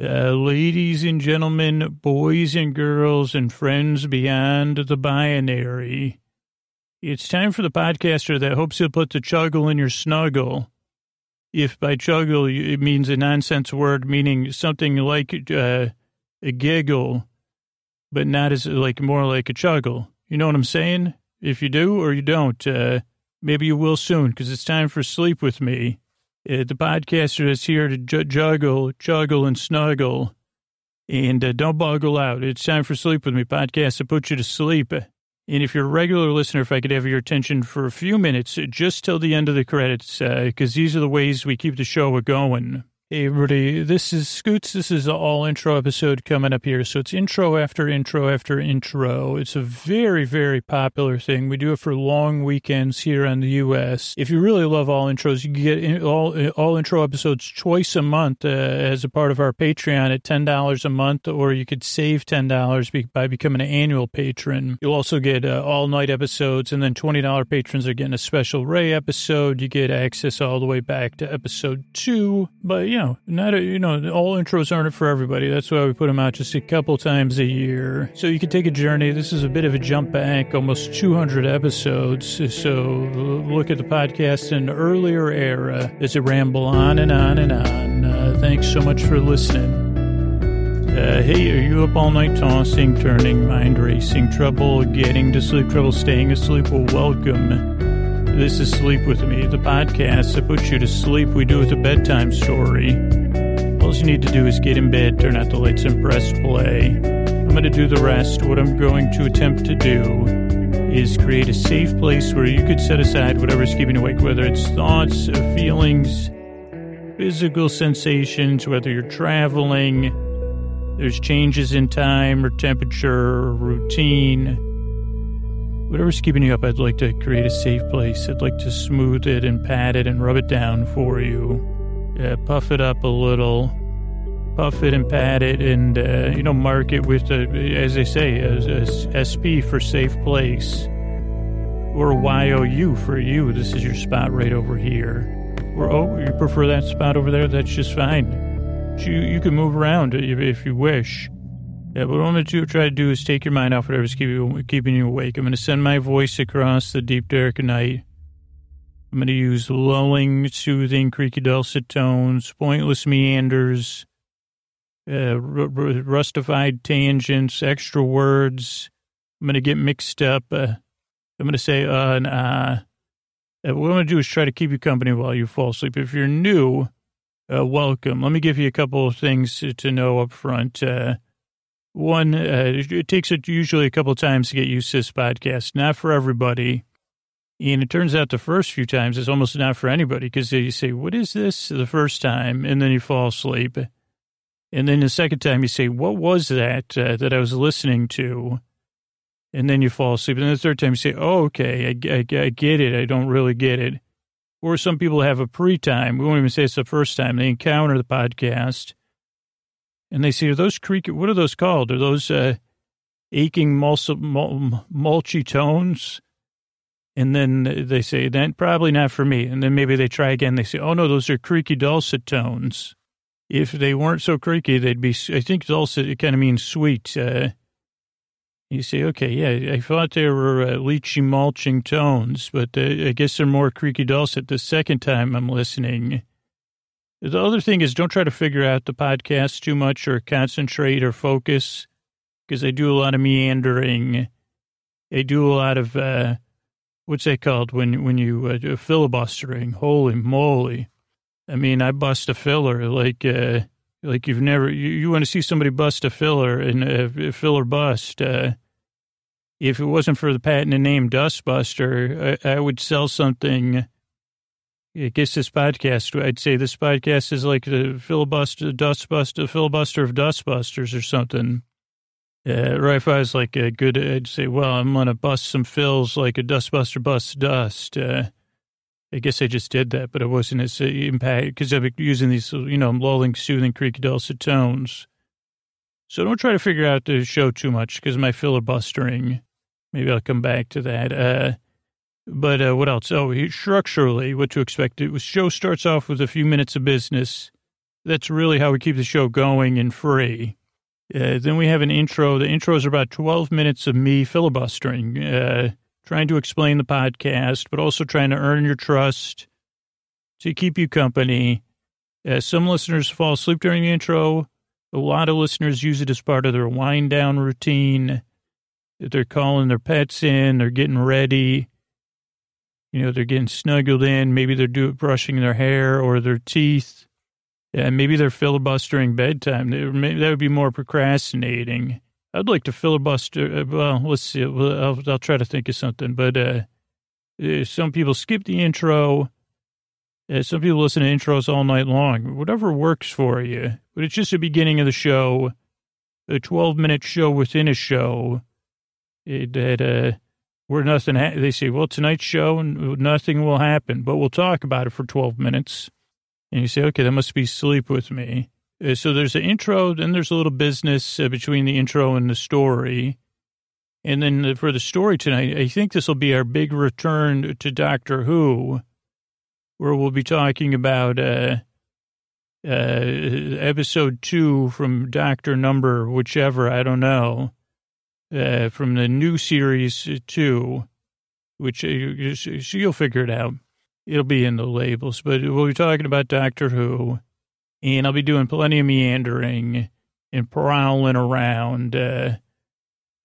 Uh, ladies and gentlemen, boys and girls, and friends beyond the binary, it's time for the podcaster that hopes you'll put the chuggle in your snuggle. If by chuggle it means a nonsense word meaning something like uh, a giggle, but not as like more like a chuggle. You know what I'm saying? If you do or you don't, uh, maybe you will soon because it's time for sleep with me. Uh, the podcaster is here to ju- juggle, juggle, and snuggle. And uh, don't boggle out. It's time for Sleep With Me podcast to put you to sleep. And if you're a regular listener, if I could have your attention for a few minutes, just till the end of the credits, because uh, these are the ways we keep the show going. Hey, everybody, this is Scoots. This is the all intro episode coming up here. So it's intro after intro after intro. It's a very, very popular thing. We do it for long weekends here in the U.S. If you really love all intros, you can get all, all intro episodes twice a month uh, as a part of our Patreon at $10 a month, or you could save $10 by becoming an annual patron. You'll also get uh, all night episodes, and then $20 patrons are getting a special Ray episode. You get access all the way back to episode two. But, you know, not a, you know, all intros aren't for everybody. That's why we put them out just a couple times a year. So you can take a journey. This is a bit of a jump back, almost 200 episodes. So look at the podcast in an earlier era as it ramble on and on and on. Uh, thanks so much for listening. Uh, hey, are you up all night tossing, turning, mind racing, trouble getting to sleep, trouble staying asleep? Well, welcome. This is Sleep With Me, the podcast that puts you to sleep. We do it with a bedtime story. All you need to do is get in bed, turn out the lights, and press play. I'm going to do the rest. What I'm going to attempt to do is create a safe place where you could set aside whatever's keeping you awake, whether it's thoughts, feelings, physical sensations, whether you're traveling, there's changes in time or temperature or routine Whatever's keeping you up, I'd like to create a safe place. I'd like to smooth it and pat it and rub it down for you. Uh, puff it up a little. Puff it and pat it and, uh, you know, mark it with, a, as they say, a, a SP for safe place. Or YOU for you. This is your spot right over here. Or, oh, you prefer that spot over there? That's just fine. You, you can move around if you wish. Yeah, but what I'm going to try to do is take your mind off whatever's keep you, keeping you awake. I'm going to send my voice across the deep, dark night. I'm going to use lulling, soothing, creaky, dulcet tones, pointless meanders, uh, rustified tangents, extra words. I'm going to get mixed up. Uh, I'm going to say uh and uh. What I'm going to do is try to keep you company while you fall asleep. If you're new, uh, welcome. Let me give you a couple of things to know up front. Uh, one, uh, it takes it usually a couple times to get used to this podcast. Not for everybody. And it turns out the first few times it's almost not for anybody because you say, What is this? the first time, and then you fall asleep. And then the second time you say, What was that uh, that I was listening to? And then you fall asleep. And the third time you say, Oh, okay, I, I, I get it. I don't really get it. Or some people have a pre time. We won't even say it's the first time. They encounter the podcast and they say, are those creaky, what are those called? Are those uh, aching mul- mul- mulchy tones? And then they say, then probably not for me. And then maybe they try again. They say, oh, no, those are creaky dulcet tones. If they weren't so creaky, they'd be, I think dulcet, it kind of means sweet. Uh, you say, okay, yeah, I thought they were uh, mulching tones, but uh, I guess they're more creaky dulcet the second time I'm listening. The other thing is don't try to figure out the podcast too much or concentrate or focus because I do a lot of meandering. I do a lot of, uh, what's that called when, when you uh, filibustering? Holy moly. I mean, I bust a filler like, uh, like you've never, you, you want to see somebody bust a filler and a filler bust. Uh, if it wasn't for the patent name Dustbuster, I, I would sell something I guess this podcast, I'd say this podcast is like a filibuster, dustbuster, filibuster of dustbusters or something. Uh, right, if I was like a good, I'd say, well, I'm going to bust some fills like a dustbuster busts dust. Uh, I guess I just did that, but it wasn't as uh, impact because I'm using these, you know, lulling, soothing, creaky, dulcet tones. So don't try to figure out the show too much because my filibustering. Maybe I'll come back to that. Uh, but uh, what else? Oh, structurally, what to expect. The show starts off with a few minutes of business. That's really how we keep the show going and free. Uh, then we have an intro. The intros are about 12 minutes of me filibustering, uh, trying to explain the podcast, but also trying to earn your trust to keep you company. Uh, some listeners fall asleep during the intro. A lot of listeners use it as part of their wind down routine. They're calling their pets in, they're getting ready. You know, they're getting snuggled in. Maybe they're do, brushing their hair or their teeth. And maybe they're filibustering bedtime. Maybe that would be more procrastinating. I'd like to filibuster. Uh, well, let's see. I'll, I'll try to think of something. But uh, uh, some people skip the intro. Uh, some people listen to intros all night long. Whatever works for you. But it's just the beginning of the show, a 12 minute show within a show that uh, where nothing. Ha- they say, well, tonight's show, and nothing will happen, but we'll talk about it for 12 minutes. And you say, okay, that must be sleep with me. Uh, so there's an intro, then there's a little business uh, between the intro and the story. And then for the story tonight, I think this will be our big return to Doctor Who, where we'll be talking about uh, uh, episode two from Doctor Number, whichever, I don't know, uh, from the new series two, which uh, you'll figure it out. It'll be in the labels, but we'll be talking about Doctor Who, and I'll be doing plenty of meandering and prowling around uh,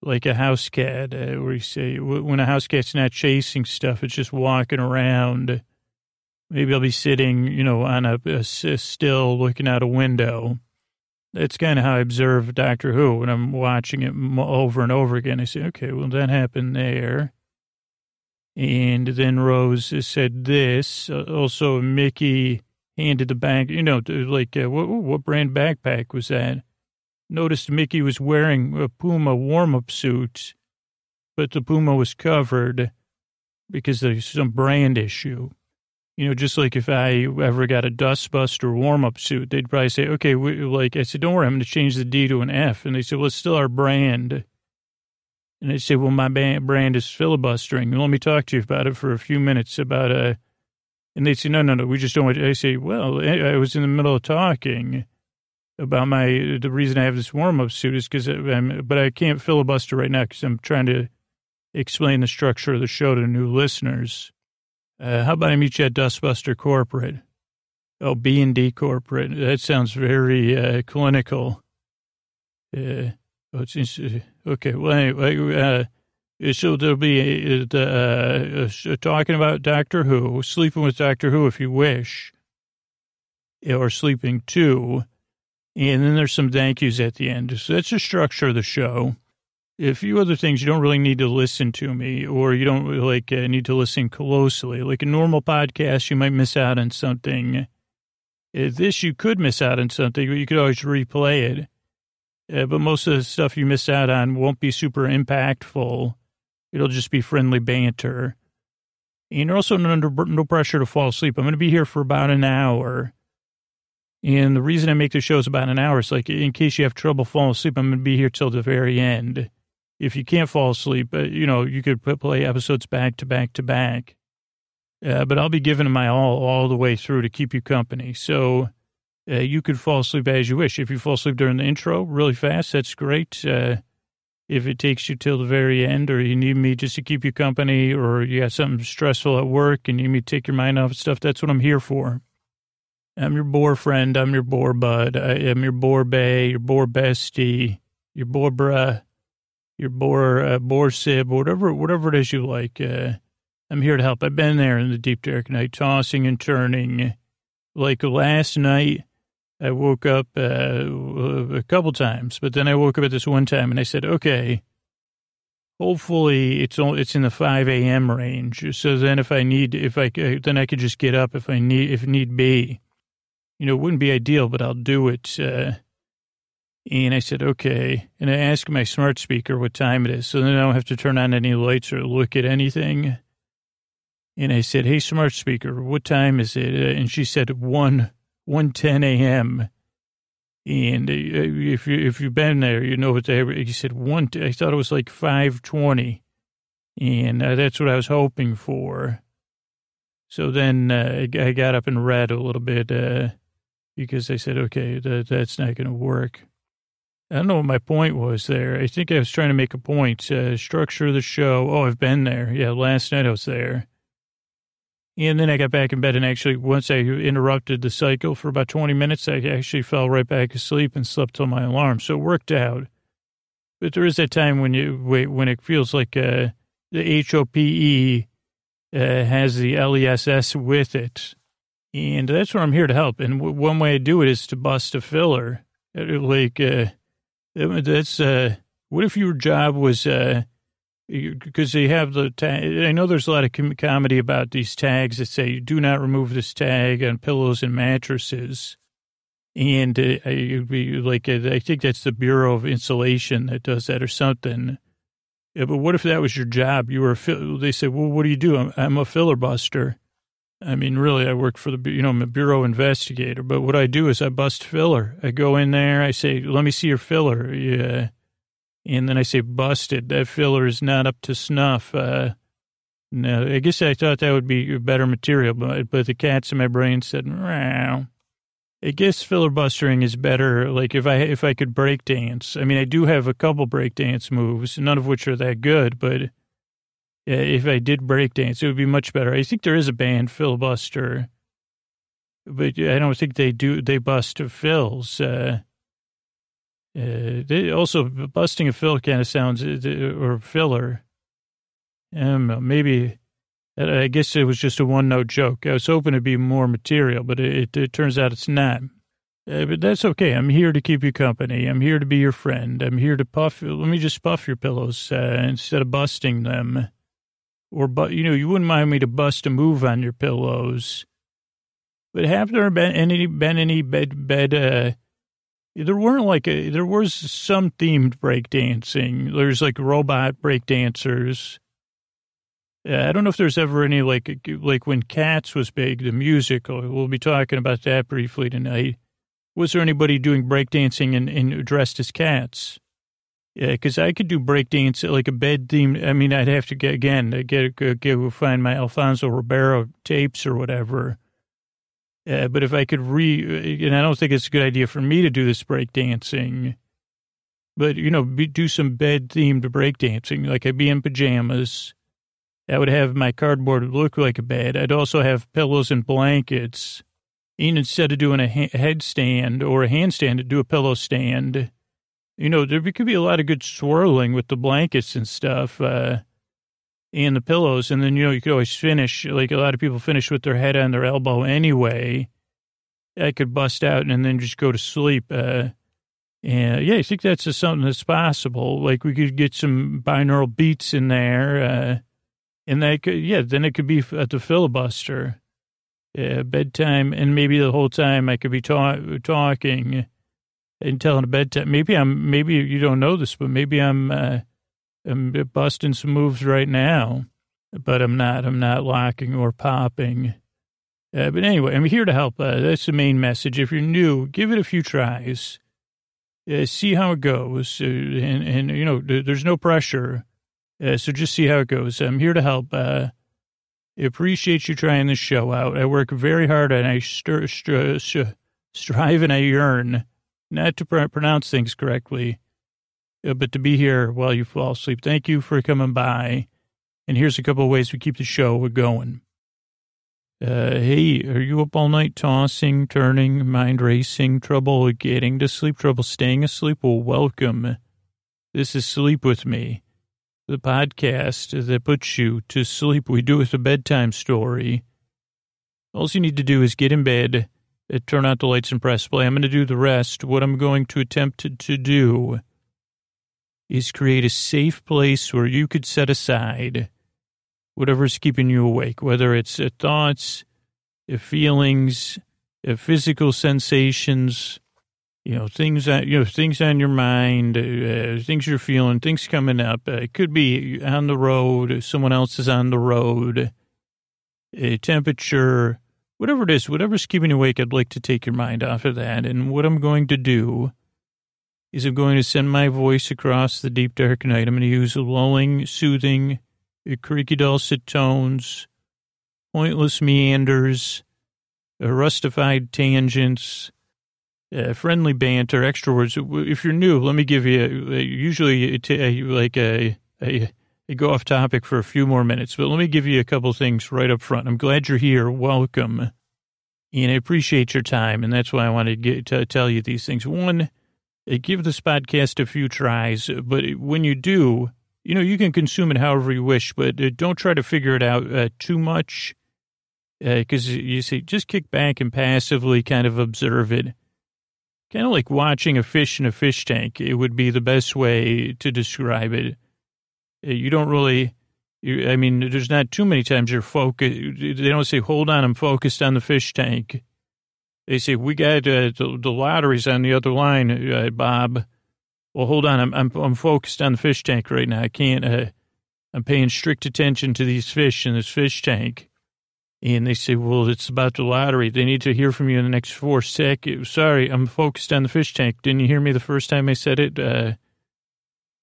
like a house cat. Uh, where you say when a house cat's not chasing stuff, it's just walking around. Maybe I'll be sitting, you know, on a, a still looking out a window. That's kind of how I observe Doctor Who when I'm watching it over and over again. I say, okay, well, that happened there. And then Rose said this. Uh, also, Mickey handed the bag, you know, like, uh, what, what brand backpack was that? Noticed Mickey was wearing a Puma warm up suit, but the Puma was covered because there's some brand issue. You know, just like if I ever got a Dustbuster warm up suit, they'd probably say, okay, we, like, I said, don't worry, I'm going to change the D to an F. And they said, well, it's still our brand. And they said, well, my brand is filibustering. let me talk to you about it for a few minutes about, uh, and they say, no, no, no, we just don't want, to. I say, well, I was in the middle of talking about my, the reason I have this warm-up suit is because I'm, but I can't filibuster right now because I'm trying to explain the structure of the show to new listeners. Uh, how about I meet you at Dustbuster Corporate? Oh, B and D Corporate. That sounds very uh, clinical. Uh, Oh, it's, okay. Well, anyway, uh, so there'll be uh, uh, talking about Doctor Who, sleeping with Doctor Who if you wish, or sleeping too. And then there's some thank yous at the end. So that's the structure of the show. A few other things you don't really need to listen to me, or you don't like uh, need to listen closely. Like a normal podcast, you might miss out on something. Uh, this you could miss out on something, but you could always replay it. Uh, but most of the stuff you miss out on won't be super impactful. It'll just be friendly banter. And you're also under no pressure to fall asleep. I'm going to be here for about an hour. And the reason I make the show is about an hour is like, in case you have trouble falling asleep, I'm going to be here till the very end. If you can't fall asleep, uh, you know, you could play episodes back to back to back. Uh, but I'll be giving my all all the way through to keep you company. So uh, you could fall asleep as you wish. If you fall asleep during the intro really fast, that's great. Uh, if it takes you till the very end, or you need me just to keep you company, or you got something stressful at work and you need me to take your mind off stuff, that's what I'm here for. I'm your bore friend. I'm your bore bud. I am your bore bay, your bore bestie, your bore bruh, your bore uh, bore sib, whatever whatever it is you like. Uh, I'm here to help. I've been there in the deep dark night, tossing and turning. Like last night, I woke up uh, a couple times, but then I woke up at this one time and I said, okay, hopefully it's only, it's in the 5 a.m. range. So then if I need, if I, then I could just get up if I need, if need be. You know, it wouldn't be ideal, but I'll do it. Uh, and I said, okay. And I asked my smart speaker what time it is. So then I don't have to turn on any lights or look at anything. And I said, hey, smart speaker, what time is it? And she said, 1 one ten a.m. And uh, if you if you've been there, you know what they. He said one. I thought it was like five twenty, and uh, that's what I was hoping for. So then uh, I got up and read a little bit. Uh, because I said, okay, that, that's not going to work. I don't know what my point was there. I think I was trying to make a point. Uh, structure the show. Oh, I've been there. Yeah, last night I was there. And then I got back in bed and actually, once I interrupted the cycle for about 20 minutes, I actually fell right back asleep and slept till my alarm. So it worked out. But there is that time when you when it feels like uh, the HOPE uh, has the LESS with it. And that's where I'm here to help. And w- one way I do it is to bust a filler. Uh, like, uh, that's, uh, what if your job was, uh, because they have the tag. I know there's a lot of com- comedy about these tags that say do not remove this tag on pillows and mattresses. And uh, it'd be like, uh, I think that's the Bureau of Insulation that does that or something. Yeah, but what if that was your job? You were, a, they say, well, what do you do? I'm, I'm a filler buster. I mean, really, I work for the, you know, I'm a bureau investigator, but what I do is I bust filler. I go in there, I say, let me see your filler. Yeah. And then I say, busted. That filler is not up to snuff. Uh, no, I guess I thought that would be better material, but, but the cats in my brain said, Meow. I guess filibustering is better. Like if I if I could break dance. I mean, I do have a couple break dance moves, none of which are that good. But if I did break dance, it would be much better. I think there is a band filibuster, but I don't think they do. They bust fills. Uh, uh, they also busting a fill kind of sounds uh, or filler. Um, maybe I guess it was just a one note joke. I was hoping to be more material, but it, it turns out it's not. Uh, but that's okay. I'm here to keep you company. I'm here to be your friend. I'm here to puff. Let me just puff your pillows uh, instead of busting them. Or, but you know, you wouldn't mind me to bust a move on your pillows. But have there been any been any bed bed? Uh, there weren't like a, there was some themed breakdancing. There's like robot breakdancers I don't know if there's ever any like like when Cats was big, the musical. We'll be talking about that briefly tonight. Was there anybody doing breakdancing and, and dressed as cats? Yeah, because I could do breakdance like a bed theme. I mean, I'd have to get again get, get, get find my Alfonso Ribeiro tapes or whatever. Uh, but if I could re, and I don't think it's a good idea for me to do this breakdancing, but you know, be, do some bed themed breakdancing. Like I'd be in pajamas I would have my cardboard look like a bed. I'd also have pillows and blankets. And instead of doing a headstand or a handstand, I'd do a pillow stand. You know, there could be a lot of good swirling with the blankets and stuff, uh, and the pillows. And then, you know, you could always finish, like a lot of people finish with their head on their elbow anyway. I could bust out and then just go to sleep. Uh, and yeah, I think that's just something that's possible. Like we could get some binaural beats in there. Uh, and that could, yeah, then it could be at the filibuster, yeah, bedtime, and maybe the whole time I could be talk, talking and telling a bedtime. Maybe I'm, maybe you don't know this, but maybe I'm, uh, I'm busting some moves right now, but I'm not. I'm not locking or popping. Uh, but anyway, I'm here to help. Uh, that's the main message. If you're new, give it a few tries. Uh, see how it goes, uh, and and you know, there's no pressure. Uh, so just see how it goes. I'm here to help. Uh, appreciate you trying this show out. I work very hard and I strive and I yearn not to pr- pronounce things correctly, uh, but to be here while you fall asleep. Thank you for coming by. And here's a couple of ways we keep the show going. Uh, hey, are you up all night tossing, turning, mind racing, trouble getting to sleep, trouble staying asleep? Well, welcome. This is Sleep With Me the podcast that puts you to sleep. We do it with a bedtime story. All you need to do is get in bed, uh, turn out the lights, and press play. I'm going to do the rest. What I'm going to attempt to, to do is create a safe place where you could set aside whatever's keeping you awake, whether it's uh, thoughts, uh, feelings, uh, physical sensations, you know, things that, you know, things on your mind, uh, things you're feeling, things coming up. Uh, it could be on the road, someone else is on the road, a temperature, whatever it is, whatever's keeping you awake, I'd like to take your mind off of that. And what I'm going to do is I'm going to send my voice across the deep, dark night. I'm going to use lulling, soothing, uh, creaky, dulcet tones, pointless meanders, uh, rustified tangents, uh, friendly banter, extra words. If you're new, let me give you, a, usually it, a, like a, a go off topic for a few more minutes, but let me give you a couple things right up front. I'm glad you're here. Welcome. And I appreciate your time. And that's why I wanted to, get, to tell you these things. One, uh, give this podcast a few tries, but when you do, you know, you can consume it however you wish, but uh, don't try to figure it out uh, too much because uh, you see, just kick back and passively kind of observe it. Kind of like watching a fish in a fish tank. It would be the best way to describe it. You don't really, you, I mean, there's not too many times you're focused. They don't say, hold on, I'm focused on the fish tank. They say, we got uh, the, the lotteries on the other line, uh, Bob. Well, hold on, I'm, I'm, I'm focused on the fish tank right now. I can't, uh, I'm paying strict attention to these fish in this fish tank. And they say, well, it's about the lottery. They need to hear from you in the next four seconds. Sorry, I'm focused on the fish tank. Didn't you hear me the first time I said it? Uh,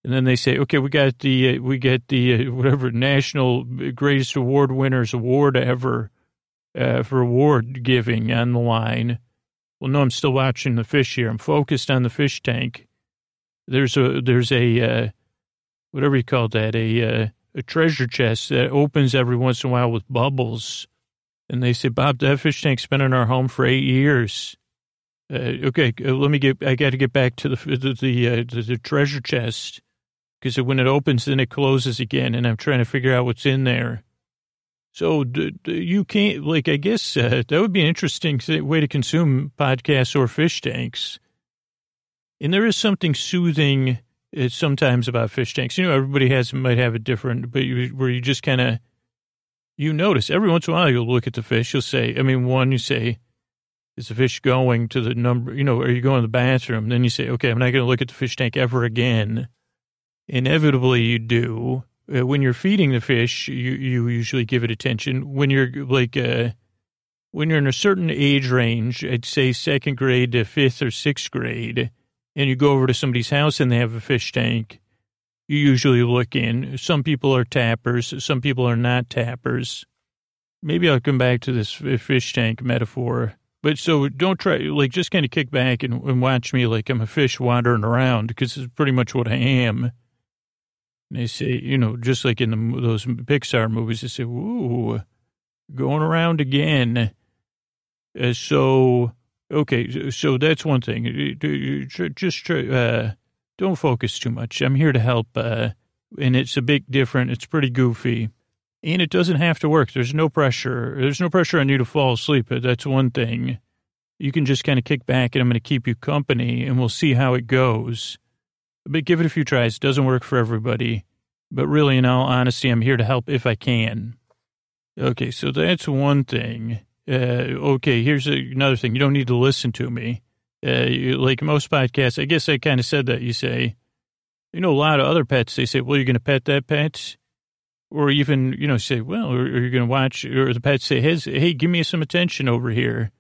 and then they say, okay, we got the, uh, we get the, uh, whatever, national greatest award winners award ever uh, for award giving on the line. Well, no, I'm still watching the fish here. I'm focused on the fish tank. There's a, there's a, uh, whatever you call that, a, uh, a treasure chest that opens every once in a while with bubbles and they say, Bob, that fish tank's been in our home for eight years. Uh, okay, uh, let me get, I got to get back to the, the, the, uh, the, the treasure chest because when it opens, then it closes again. And I'm trying to figure out what's in there. So d- d- you can't, like, I guess uh, that would be an interesting way to consume podcasts or fish tanks. And there is something soothing uh, sometimes about fish tanks. You know, everybody has, might have a different, but you, where you just kind of, you notice every once in a while you'll look at the fish. You'll say, I mean, one, you say, is the fish going to the number, you know, are you going to the bathroom? Then you say, okay, I'm not going to look at the fish tank ever again. Inevitably, you do. Uh, when you're feeding the fish, you, you usually give it attention. When you're like, uh, when you're in a certain age range, I'd say second grade to fifth or sixth grade, and you go over to somebody's house and they have a fish tank, you usually look in. Some people are tappers, some people are not tappers. Maybe I'll come back to this fish tank metaphor. But so don't try, like, just kind of kick back and, and watch me like I'm a fish wandering around because it's pretty much what I am. They say, you know, just like in the, those Pixar movies, they say, "Ooh, going around again." Uh, so, okay, so that's one thing. Just uh, don't focus too much. I'm here to help. Uh, and it's a bit different. It's pretty goofy. And it doesn't have to work. There's no pressure. There's no pressure on you to fall asleep. That's one thing. You can just kind of kick back and I'm going to keep you company and we'll see how it goes. But give it a few tries. It doesn't work for everybody. But really, in all honesty, I'm here to help if I can. Okay, so that's one thing. Uh, okay, here's another thing. You don't need to listen to me. Uh, you, like most podcasts, I guess I kind of said that. You say, you know, a lot of other pets, they say, well, you're going to pet that pet. Or even, you know, say, well, or, or you're going to watch, or the pet say, hey, hey, give me some attention over here.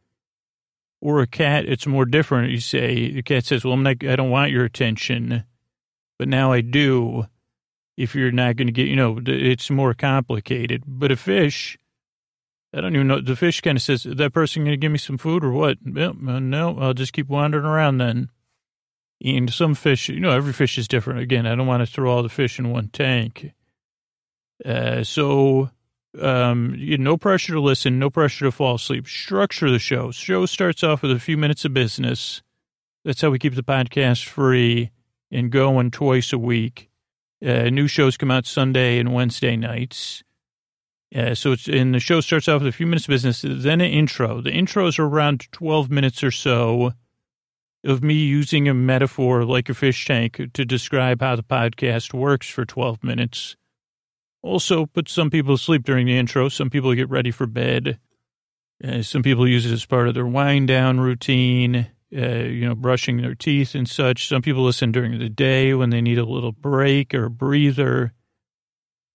Or a cat, it's more different. You say, the cat says, well, I'm not, I don't want your attention, but now I do. If you're not going to get, you know, it's more complicated. But a fish, I don't even know. The fish kind of says, "Is that person going to give me some food or what?" Uh, no, I'll just keep wandering around then. And some fish, you know, every fish is different. Again, I don't want to throw all the fish in one tank. Uh, so, um, you no pressure to listen, no pressure to fall asleep. Structure the show. Show starts off with a few minutes of business. That's how we keep the podcast free and going twice a week. Uh, new shows come out Sunday and Wednesday nights. Uh, so it's and the show starts off with a few minutes of business, then an intro. The intros are around 12 minutes or so of me using a metaphor like a fish tank to describe how the podcast works for 12 minutes. Also, put some people to sleep during the intro. Some people get ready for bed. Uh, some people use it as part of their wind down routine, uh, you know, brushing their teeth and such. Some people listen during the day when they need a little break or breather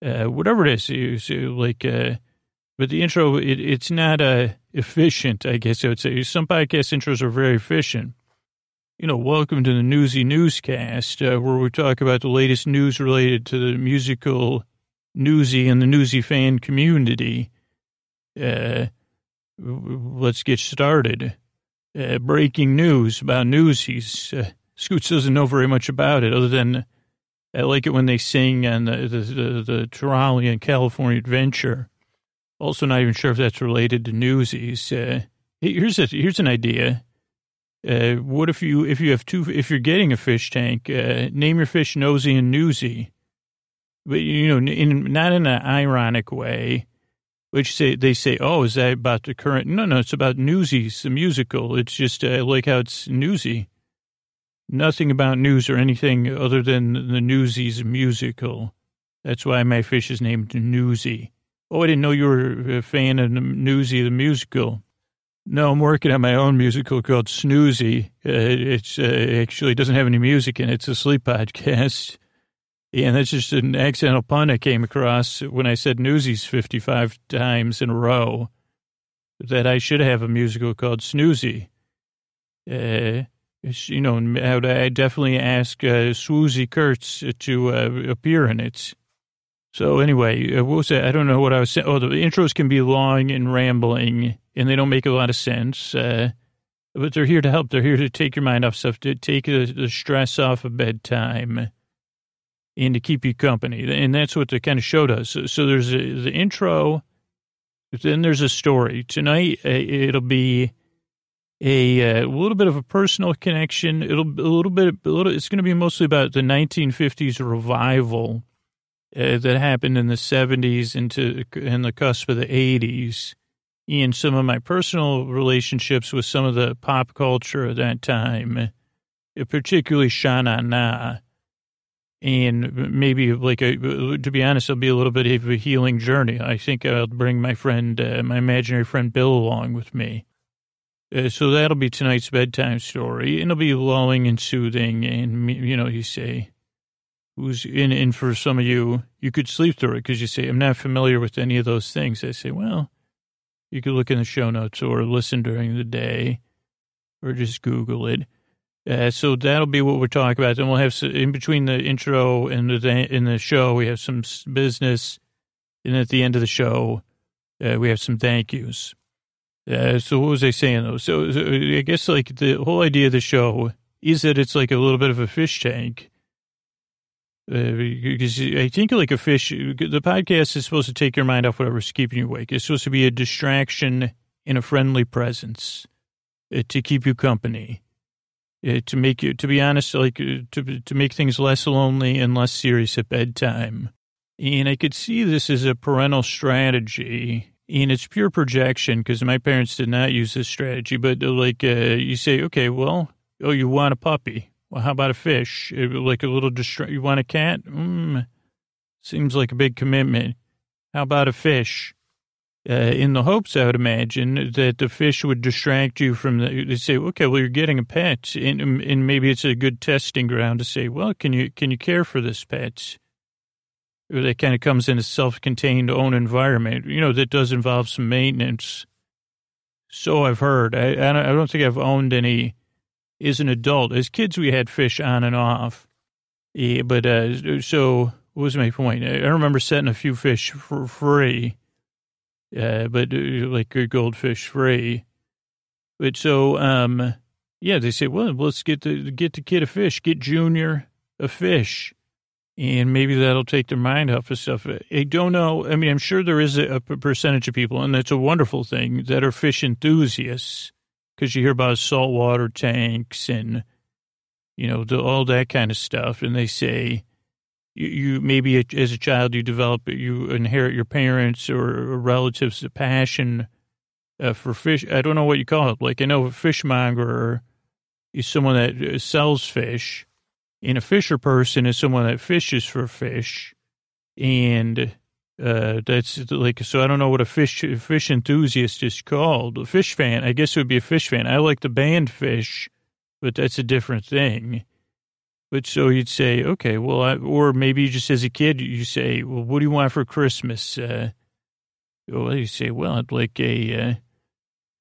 uh, whatever it is, like, uh, but the intro, it, it's not uh, efficient, I guess I would say. Some podcast intros are very efficient. You know, welcome to the Newsy Newscast, uh, where we talk about the latest news related to the musical Newsy and the Newsy fan community. Uh, let's get started. Uh, breaking news about Newsies. Uh, Scoots doesn't know very much about it other than I like it when they sing on the, the, the, the trolley in California Adventure. Also, not even sure if that's related to Newsies. Uh, here's a, here's an idea. Uh, what if you if you have two if you're getting a fish tank, uh, name your fish Nosy and Newsy, but you know, in not in an ironic way. Which say they say, oh, is that about the current? No, no, it's about Newsies, the musical. It's just uh, like how it's Newsy. Nothing about news or anything other than the Newsies musical. That's why my fish is named Newsy. Oh, I didn't know you were a fan of Newsy the musical. No, I'm working on my own musical called Snoozy. Uh, it's uh, actually doesn't have any music in it. It's a sleep podcast. And that's just an accidental pun I came across when I said Newsies 55 times in a row. That I should have a musical called Snoozy. Uh, you know, I definitely ask uh, Swoosie Kurtz to uh, appear in it. So anyway, uh, what was that? I don't know what I was saying. Oh, the intros can be long and rambling, and they don't make a lot of sense. Uh, but they're here to help. They're here to take your mind off stuff, to take the, the stress off of bedtime, and to keep you company. And that's what the kind of show does. So, so there's a, the intro, then there's a story. Tonight, uh, it'll be a, uh, a little bit of a personal connection. It'll a little bit, a little. It's going to be mostly about the 1950s revival uh, that happened in the 70s into in the cusp of the 80s, and some of my personal relationships with some of the pop culture at that time, uh, particularly Sha Na Na. And maybe like a, to be honest, it'll be a little bit of a healing journey. I think I'll bring my friend, uh, my imaginary friend Bill, along with me. Uh, so that'll be tonight's bedtime story, and it'll be lulling and soothing. And you know, you say, "Who's in?" And for some of you, you could sleep through it because you say, "I'm not familiar with any of those things." I say, "Well, you could look in the show notes or listen during the day, or just Google it." Uh, so that'll be what we're talking about. Then we'll have in between the intro and the in the show, we have some business, and at the end of the show, uh, we have some thank yous. Uh, so what was I saying though? So, so, I guess like the whole idea of the show is that it's like a little bit of a fish tank. Uh, because I think like a fish, the podcast is supposed to take your mind off whatever's keeping you awake. It's supposed to be a distraction in a friendly presence uh, to keep you company. Uh, to make you, to be honest, like uh, to to make things less lonely and less serious at bedtime. And I could see this as a parental strategy and it's pure projection because my parents did not use this strategy. But like uh, you say, okay, well, oh, you want a puppy? Well, how about a fish? Uh, like a little distra- You want a cat? Mm, seems like a big commitment. How about a fish? Uh, in the hopes, I would imagine, that the fish would distract you from the. They say, okay, well, you're getting a pet, and, and maybe it's a good testing ground to say, well, can you can you care for this pet? that kind of comes in a self-contained own environment, you know, that does involve some maintenance. So I've heard. I, I don't think I've owned any as an adult. As kids, we had fish on and off. Yeah, but uh, so what was my point? I remember setting a few fish for free, uh, but uh, like goldfish free. But so, um, yeah, they say, well, let's get the get the kid a fish, get Junior a fish and maybe that'll take their mind off of stuff. I don't know. I mean, I'm sure there is a, a percentage of people, and that's a wonderful thing, that are fish enthusiasts because you hear about saltwater tanks and, you know, the, all that kind of stuff. And they say, you, you maybe as a child, you develop, you inherit your parents or relatives' passion uh, for fish. I don't know what you call it. Like, I know a fishmonger is someone that uh, sells fish and a fisher person is someone that fishes for fish. And uh, that's like, so I don't know what a fish fish enthusiast is called. A fish fan, I guess it would be a fish fan. I like the band Phish, but that's a different thing. But so you'd say, okay, well, I, or maybe just as a kid, you say, well, what do you want for Christmas? Uh, well, you say, well, I'd like a, uh,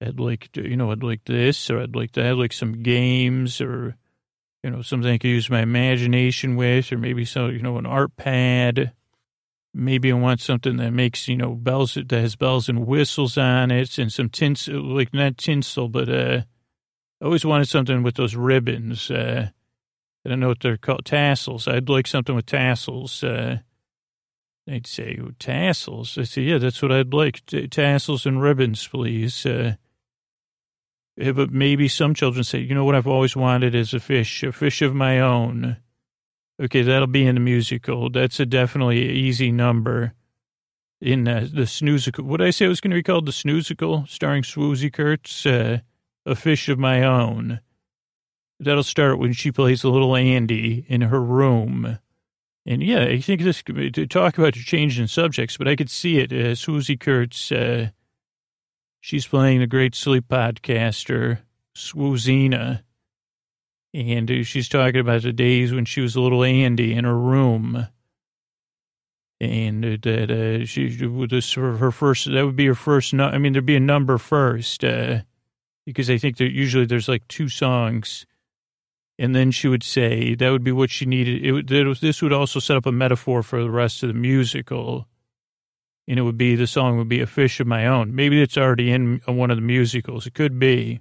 I'd like, to, you know, I'd like this, or I'd like to have like some games, or you know, something I could use my imagination with, or maybe so, you know, an art pad. Maybe I want something that makes, you know, bells, that has bells and whistles on it and some tinsel, like not tinsel, but, uh, I always wanted something with those ribbons. Uh, I don't know what they're called. Tassels. I'd like something with tassels. Uh, they'd say, oh, tassels. I say, yeah, that's what I'd like. T- tassels and ribbons, please. Uh, but maybe some children say, you know what I've always wanted is a fish, a fish of my own. Okay, that'll be in the musical. That's a definitely easy number in uh, the snoozical, What I say it was going to be called? The snoozical, starring Swoosie Kurtz, uh, A Fish of My Own. That'll start when she plays little Andy in her room. And yeah, I think this, to talk about changing subjects, but I could see it. Uh, Swoosie Kurtz, uh, she's playing the great sleep podcaster, Swoozina. And uh, she's talking about the days when she was a little Andy in her room and that uh, she this her first that would be her first. No, I mean, there'd be a number first uh, because I think that usually there's like two songs, and then she would say that would be what she needed. It it was, this would also set up a metaphor for the rest of the musical, and it would be the song would be a fish of my own. Maybe it's already in one of the musicals. It could be.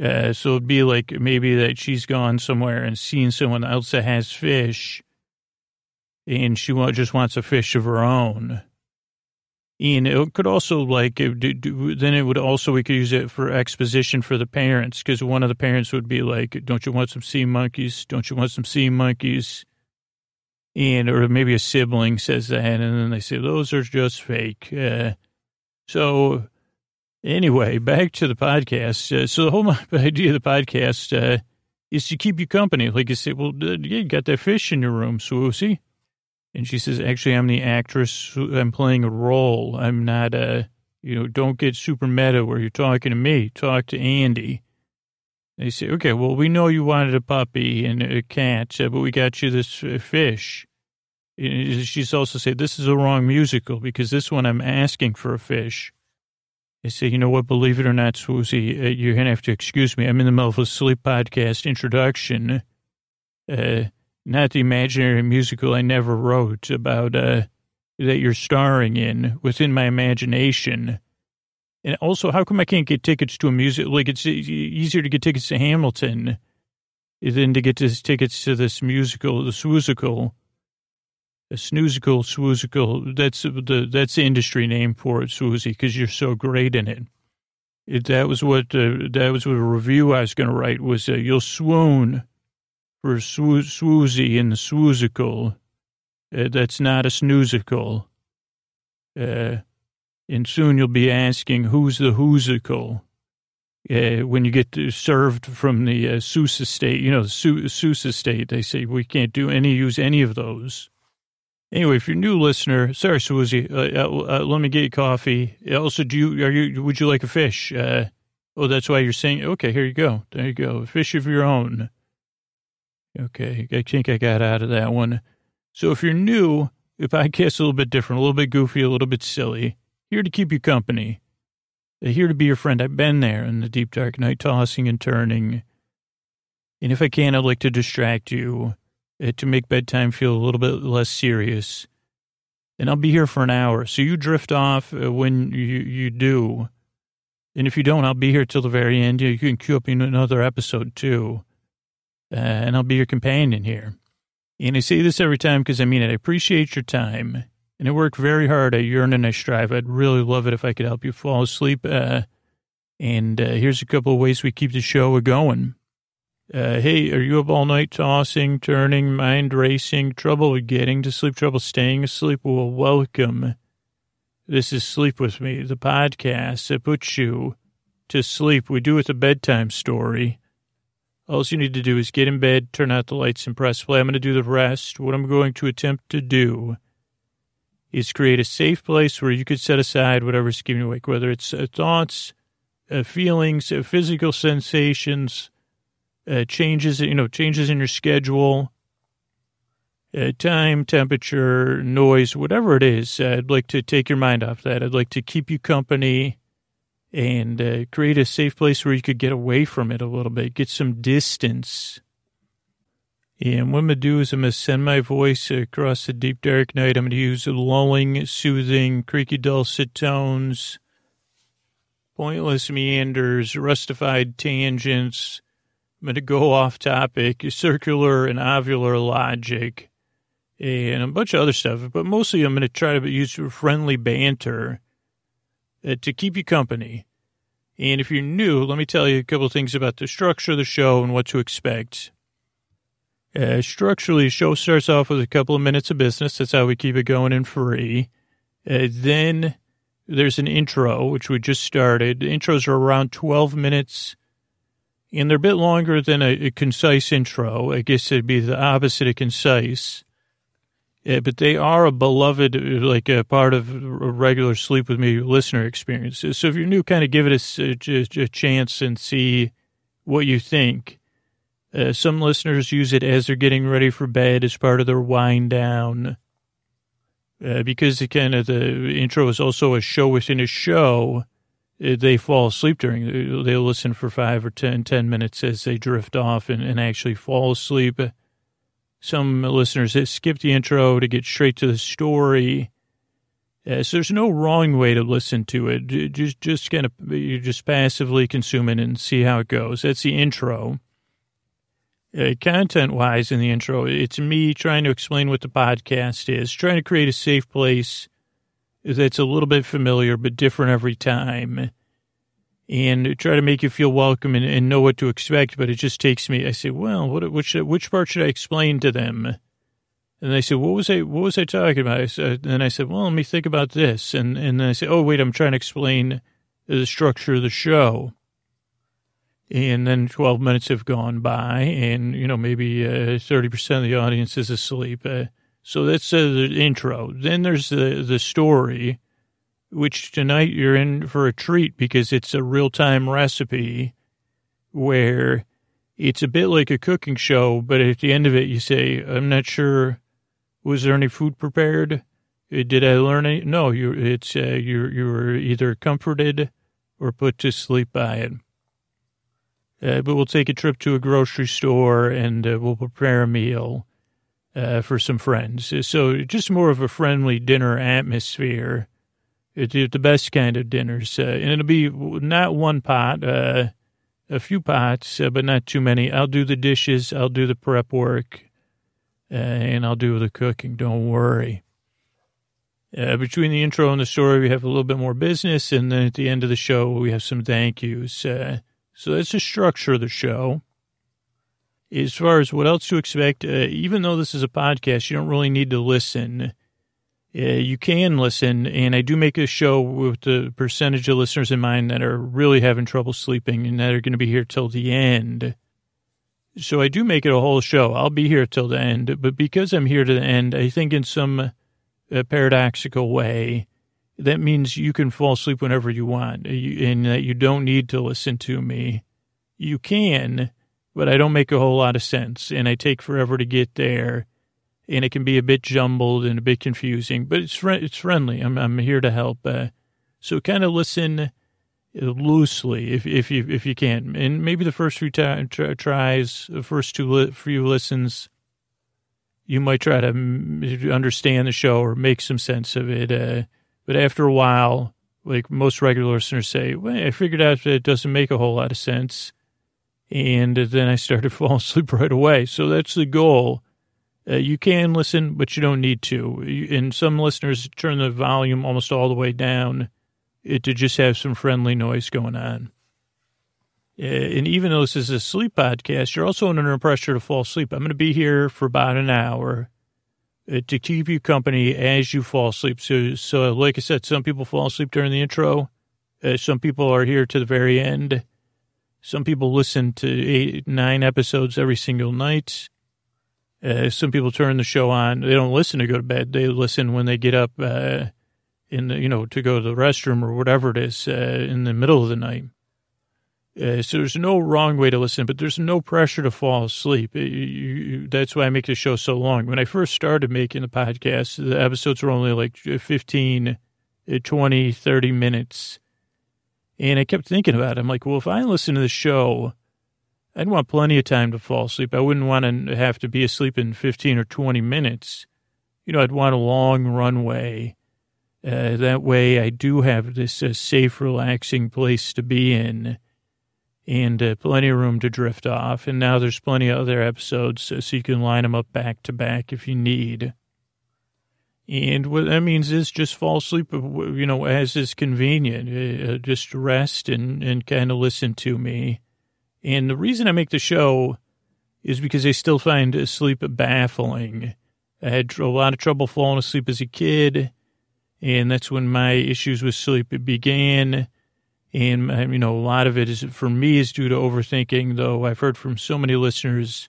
Uh, so it'd be like maybe that she's gone somewhere and seen someone else that has fish and she just wants a fish of her own. And it could also like then it would also we could use it for exposition for the parents because one of the parents would be like, "Don't you want some sea monkeys? Don't you want some sea monkeys?" And or maybe a sibling says that, and then they say those are just fake. Uh, so anyway, back to the podcast. Uh, so the whole idea of the podcast uh, is to keep you company. Like you say, well, you got that fish in your room, Swoosie. And she says, actually, I'm the actress. I'm playing a role. I'm not a, you know, don't get super meta where you're talking to me. Talk to Andy. They say, okay, well, we know you wanted a puppy and a cat, but we got you this uh, fish. She's also said, this is the wrong musical because this one I'm asking for a fish. I say, you know what, believe it or not, Swoosie, uh, you're going to have to excuse me. I'm in the middle of a sleep podcast introduction. Uh, not the imaginary musical I never wrote about uh, that you're starring in within my imagination. And also, how come I can't get tickets to a music? Like, it's easier to get tickets to Hamilton than to get tickets to this musical, the swoozical, a snoozical, swoozical. That's the that's the industry name for it, swoozy, because you're so great in it. it that was what uh, that was what a review I was going to write was uh, you'll swoon for swoo- swoozy and swoozical. Uh, that's not a snoozical. Uh, and soon you'll be asking, who's the whoosical? Uh, when you get served from the uh, Seuss estate, you know, the Seuss estate, they say we can't do any, use any of those. Anyway, if you're a new listener, sorry, Swoosie, uh, uh, uh, let me get you coffee. Also, do you, are you, would you like a fish? Uh, oh, that's why you're saying, okay, here you go. There you go. A fish of your own. Okay, I think I got out of that one. So if you're new, the podcast's a little bit different, a little bit goofy, a little bit silly. Here to keep you company. Here to be your friend. I've been there in the deep dark night, tossing and turning. And if I can, I'd like to distract you uh, to make bedtime feel a little bit less serious. And I'll be here for an hour. So you drift off uh, when you, you do. And if you don't, I'll be here till the very end. You can queue up in another episode too uh, and I'll be your companion here. And I say this every time because I mean it. I appreciate your time, and I work very hard. I yearn and I strive. I'd really love it if I could help you fall asleep. Uh, and uh, here's a couple of ways we keep the show going. Uh, hey, are you up all night tossing, turning, mind racing, trouble getting to sleep, trouble staying asleep? Well, welcome. This is Sleep With Me, the podcast that puts you to sleep. We do it with a bedtime story. All you need to do is get in bed, turn out the lights, and press play. I'm going to do the rest. What I'm going to attempt to do is create a safe place where you could set aside whatever's keeping you awake, whether it's uh, thoughts, uh, feelings, uh, physical sensations, uh, changes, you know, changes in your schedule, uh, time, temperature, noise, whatever it is. I'd like to take your mind off that. I'd like to keep you company and uh, create a safe place where you could get away from it a little bit, get some distance. And what I'm going to do is I'm going to send my voice across the deep, dark night. I'm going to use lulling, soothing, creaky, dulcet tones, pointless meanders, rustified tangents. I'm going to go off topic, circular and ovular logic, and a bunch of other stuff. But mostly I'm going to try to use friendly banter uh, to keep you company. And if you're new, let me tell you a couple things about the structure of the show and what to expect. Uh, structurally, the show starts off with a couple of minutes of business. That's how we keep it going and free. Uh, then there's an intro, which we just started. The intros are around 12 minutes, and they're a bit longer than a, a concise intro. I guess it'd be the opposite of concise. Uh, but they are a beloved, like a part of a regular Sleep With Me listener experience. So if you're new, kind of give it a, a, a chance and see what you think. Uh, some listeners use it as they're getting ready for bed as part of their wind down. Uh, because the kind of the intro is also a show within a show, uh, they fall asleep during, uh, they listen for five or ten, ten minutes as they drift off and, and actually fall asleep. Some listeners skip the intro to get straight to the story. Uh, so there's no wrong way to listen to it. Just, just kind of, you just passively consume it and see how it goes. That's the intro. Uh, content wise in the intro, it's me trying to explain what the podcast is, trying to create a safe place that's a little bit familiar but different every time, and try to make you feel welcome and, and know what to expect. But it just takes me. I say, well, what which which part should I explain to them? And they said, what was I what was I talking about? I and I said, well, let me think about this. And and then I said, oh wait, I'm trying to explain the structure of the show and then 12 minutes have gone by and you know maybe uh, 30% of the audience is asleep uh, so that's uh, the intro then there's the the story which tonight you're in for a treat because it's a real-time recipe where it's a bit like a cooking show but at the end of it you say i'm not sure was there any food prepared uh, did i learn any no you it's uh, you you were either comforted or put to sleep by it uh, but we'll take a trip to a grocery store and uh, we'll prepare a meal uh, for some friends. So just more of a friendly dinner atmosphere. It's the best kind of dinners. Uh, and it'll be not one pot, uh, a few pots, uh, but not too many. I'll do the dishes. I'll do the prep work. and I'll do the cooking. Don't worry. between the intro and the story, we have a little bit more business. And then at the end of the show, we have some thank yous. So that's the structure of the show. As far as what else to expect, uh, even though this is a podcast, you don't really need to listen. Uh, you can listen, and I do make a show with the percentage of listeners in mind that are really having trouble sleeping and that are going to be here till the end. So I do make it a whole show. I'll be here till the end, but because I'm here to the end, I think in some uh, paradoxical way, that means you can fall asleep whenever you want and that you don't need to listen to me. You can, but I don't make a whole lot of sense and I take forever to get there and it can be a bit jumbled and a bit confusing, but it's it's friendly. I'm I'm here to help. Uh, so kind of listen loosely if if you if you can, and maybe the first few t- tries, the first two li- few listens, you might try to understand the show or make some sense of it. Uh, but after a while, like most regular listeners say, well, I figured out that it doesn't make a whole lot of sense. And then I started falling asleep right away. So that's the goal. Uh, you can listen, but you don't need to. And some listeners turn the volume almost all the way down to just have some friendly noise going on. Uh, and even though this is a sleep podcast, you're also under pressure to fall asleep. I'm going to be here for about an hour. Uh, to keep you company as you fall asleep. So, so like I said, some people fall asleep during the intro. Uh, some people are here to the very end. Some people listen to eight, nine episodes every single night. Uh, some people turn the show on. They don't listen to go to bed. They listen when they get up, uh, in the, you know, to go to the restroom or whatever it is, uh, in the middle of the night. Uh, so there's no wrong way to listen, but there's no pressure to fall asleep. You, you, that's why I make the show so long. When I first started making the podcast, the episodes were only like 15, uh, 20, 30 minutes. And I kept thinking about it. I'm like, well, if I listen to the show, I'd want plenty of time to fall asleep. I wouldn't want to have to be asleep in 15 or 20 minutes. You know, I'd want a long runway. Uh, that way, I do have this uh, safe, relaxing place to be in and uh, plenty of room to drift off. And now there's plenty of other episodes, so, so you can line them up back to back if you need. And what that means is just fall asleep, you know, as is convenient. Uh, uh just rest and, and kind of listen to me. And the reason I make the show is because I still find sleep baffling. I had a lot of trouble falling asleep as a kid, and that's when my issues with sleep began. And, um, you know, a lot of it is, for me, is due to overthinking, though I've heard from so many listeners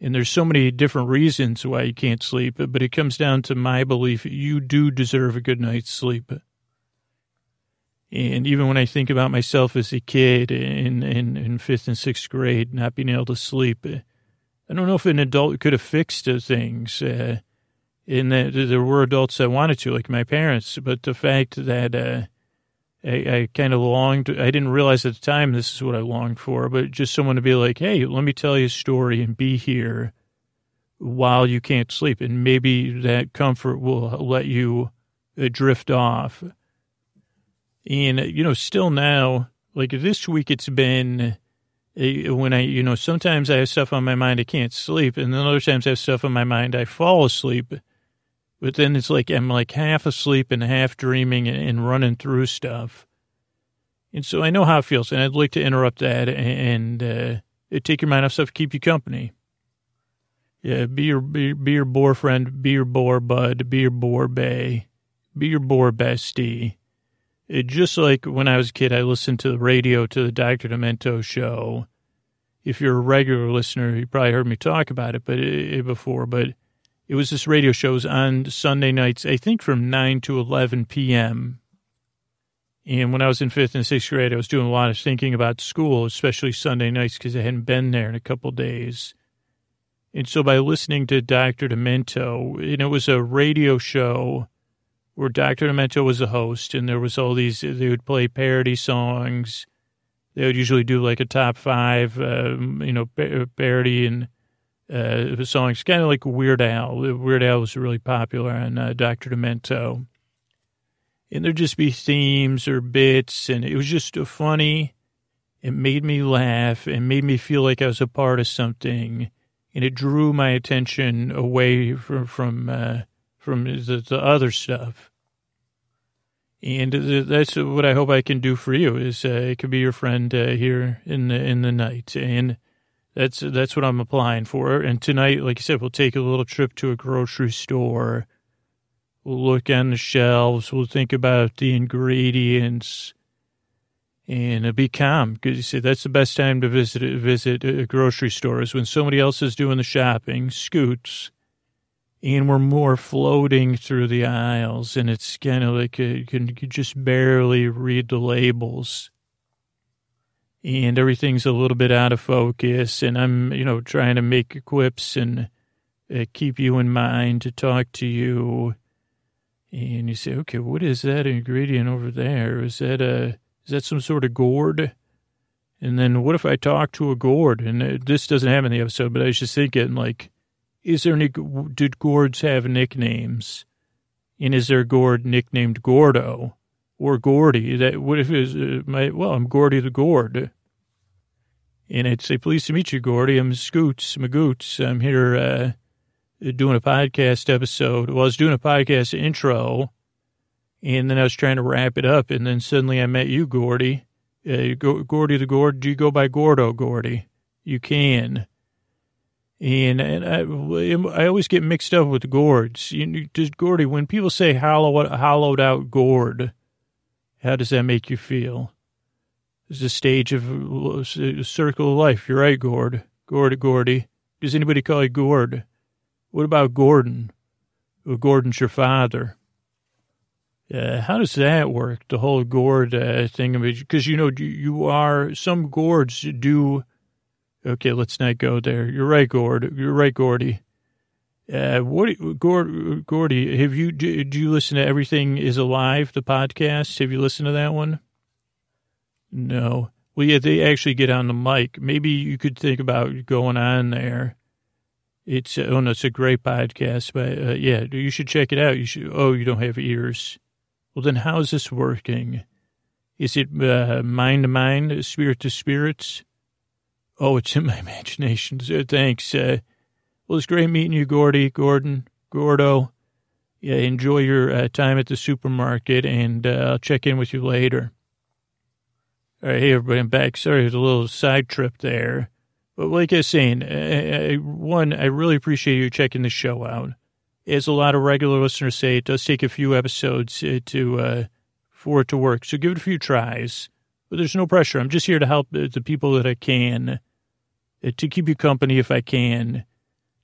and there's so many different reasons why you can't sleep, but it comes down to my belief you do deserve a good night's sleep. And even when I think about myself as a kid in, in, in fifth and sixth grade, not being able to sleep, I don't know if an adult could have fixed things. Uh, in that there were adults that wanted to, like my parents, but the fact that uh, I, I kind of longed. I didn't realize at the time this is what I longed for, but just someone to be like, "Hey, let me tell you a story and be here while you can't sleep, and maybe that comfort will let you uh, drift off." And you know, still now, like this week, it's been uh, when I, you know, sometimes I have stuff on my mind I can't sleep, and then other times I have stuff on my mind I fall asleep but then it's like I'm like half asleep and half dreaming and, running through stuff. And so I know how it feels, and I'd like to interrupt that and, uh, take your mind off stuff, keep you company. Yeah, be your be, be your bore friend, be your bore bud, be your bore bay, be your bore bestie. It, just like when I was a kid, I listened to the radio to the Dr. Demento show. If you're a regular listener, you probably heard me talk about it, but it, before. But it was this radio shows on Sunday nights, I think from 9 to 11 p.m. And when I was in fifth and sixth grade, I was doing a lot of thinking about school, especially Sunday nights, because I hadn't been there in a couple days. And so by listening to Dr. Demento, and it was a radio show where Dr. Demento was the host, and there was all these, they would play parody songs. They would usually do like a top five, um, you know, parody and uh, songs, kind of like Weird Al. Weird Al was really popular on uh, Dr. Demento. And there'd just be themes or bits, and it was just funny. It made me laugh and made me feel like I was a part of something, and it drew my attention away from from uh, from the, the other stuff. And that's what I hope I can do for you. Is uh, it could be your friend uh, here in the in the night, and that's that's what I'm applying for. And tonight, like I said, we'll take a little trip to a grocery store. We'll look on the shelves. We'll think about the ingredients, and be calm because you see that's the best time to visit visit a grocery store is when somebody else is doing the shopping, scoots, and we're more floating through the aisles, and it's kind of like you can you can just barely read the labels and everything's a little bit out of focus. And I'm, you know, trying to make quips and uh, keep you in mind to talk to you. And you say, okay, what is that ingredient over there? Is that a, is that some sort of gourd? And then what if I talk to a gourd? And uh, this doesn't happen in the episode, but I was just thinking, like, is there any, did gourds have nicknames? And is there a gourd nicknamed Gordo? or Gordy. That what if is uh, my well, I'm Gordy the Gourd. And I'd say, pleased to meet you, Gordy. I'm Scoots Magoots. I'm here uh, doing a podcast episode. Well, I was doing a podcast intro, and then I was trying to wrap it up, and then suddenly I met you, Gordy. Uh, Gordy the Gourd. Do you go by Gordo, Gordy? You can. And, and I, I always get mixed up with gourds. You just Gordy, when people say hollow, hollowed out gourd, how does that make you feel? It's a stage of a circle of life. You're right, Gord. Gord, Gordy. Does anybody call you Gord? What about Gordon? Well, Gordon's your father. Uh, how does that work? The whole gourd uh, thing of it, because you know you are some gourds do. Okay, let's not go there. You're right, Gord. You're right, Gordy. Uh, what, Gord, Gordy, have you, do, do you listen to Everything is Alive, the podcast? Have you listened to that one? No. Well, yeah, they actually get on the mic. Maybe you could think about going on there. It's, oh no, it's a great podcast, but uh, yeah, you should check it out. You should, oh, you don't have ears. Well, then how's this working? Is it uh, mind to mind, spirit to spirits? Oh, it's in my imagination. Thanks. Uh, well, it's great meeting you, Gordy, Gordon, Gordo. Yeah, enjoy your uh, time at the supermarket, and uh, I'll check in with you later. All right, hey, everybody, I'm back. Sorry, it was a little side trip there. But like I was saying, I, I, one, I really appreciate you checking the show out. As a lot of regular listeners say, it does take a few episodes uh, to uh, for it to work. So give it a few tries. But there's no pressure. I'm just here to help the people that I can, to keep you company if I can,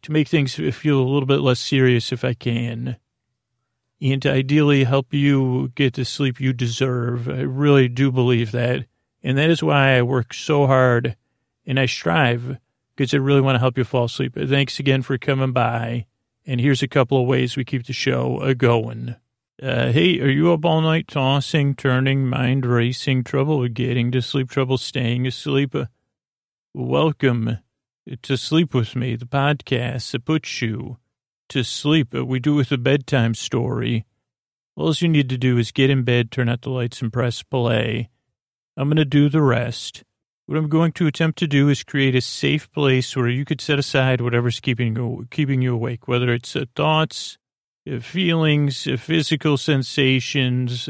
to make things feel a little bit less serious if I can, and to ideally help you get the sleep you deserve. I really do believe that. And that is why I work so hard and I strive because I really want to help you fall asleep. Thanks again for coming by. And here's a couple of ways we keep the show a going. Uh, hey, are you up all night tossing, turning, mind racing, trouble getting to sleep, trouble staying asleep? Uh, welcome to Sleep With Me, the podcast that puts you to sleep. Uh, we do with a bedtime story. All you need to do is get in bed, turn out the lights, and press play. I'm going to do the rest. What I'm going to attempt to do is create a safe place where you could set aside whatever's keeping you, keeping you awake, whether it's uh, thoughts, uh, feelings, uh, physical sensations,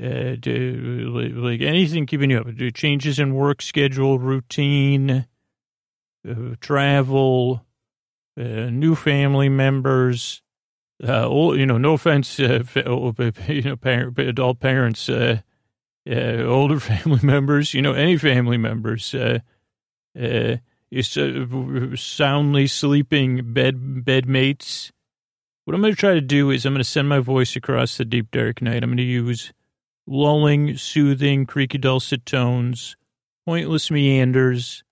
uh, uh like anything keeping you up. Do Changes in work schedule, routine, uh, travel, new family members. Old, you know, no offense, you know, parent, adult parents uh, older family members, you know, any family members, uh, uh, is, uh, soundly sleeping bed bed mates. What I'm going to try to do is I'm going to send my voice across the deep dark night. I'm going to use lulling, soothing, creaky dulcet tones, pointless meanders.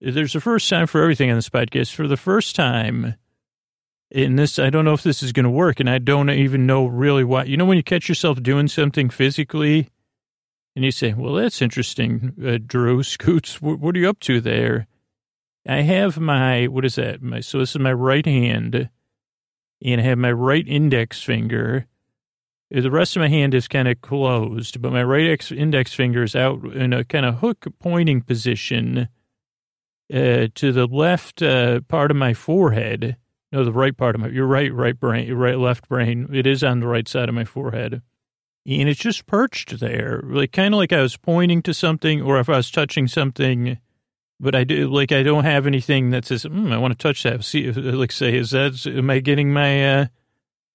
There's a first time for everything on this podcast. For the first time in this, I don't know if this is going to work, and I don't even know really why. You know, when you catch yourself doing something physically and you say, well, that's interesting, uh, Drew Scoots. What, what, are you up to there? I have my, what is that? My, so this is my right hand, and I have my right index finger. The rest of my hand is kind of closed, but my right ex, index finger is out in a kind of hook pointing position uh, to the left uh, part of my forehead. No, the right part of my, your right, right brain, your right, left brain. It is on the right side of my forehead and it's just perched there, like kind of like I was pointing to something, or if I was touching something, but I do like I don't have anything that says mm, I want to touch that. See, like say, is that am I getting my uh,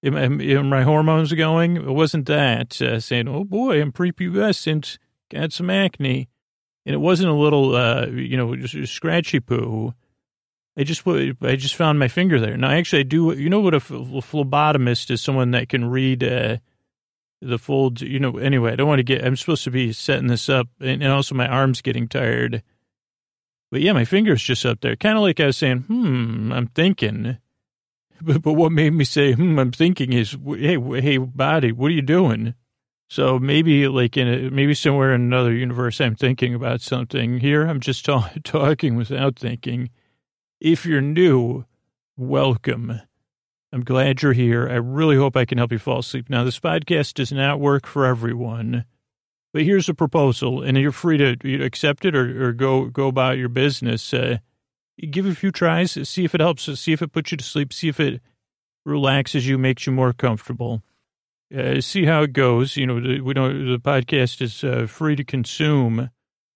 am, am my hormones going? It wasn't that uh, saying, oh boy, I'm prepubescent, got some acne, and it wasn't a little uh, you know just scratchy poo. I just I just found my finger there. Now, actually, I do. You know what a phlebotomist is? Someone that can read. Uh, the fold, you know, anyway, I don't want to get, I'm supposed to be setting this up and, and also my arm's getting tired. But yeah, my finger's just up there. Kind of like I was saying, hmm, I'm thinking. But, but what made me say, hmm, I'm thinking is, hey, hey, body, what are you doing? So maybe like in a, maybe somewhere in another universe, I'm thinking about something. Here, I'm just ta- talking without thinking. If you're new, welcome. I'm glad you're here. I really hope I can help you fall asleep. Now, this podcast does not work for everyone, but here's a proposal, and you're free to accept it or, or go go about your business. Uh, give it a few tries, see if it helps, see if it puts you to sleep, see if it relaxes you, makes you more comfortable. Uh, see how it goes. You know, we don't. The podcast is uh, free to consume,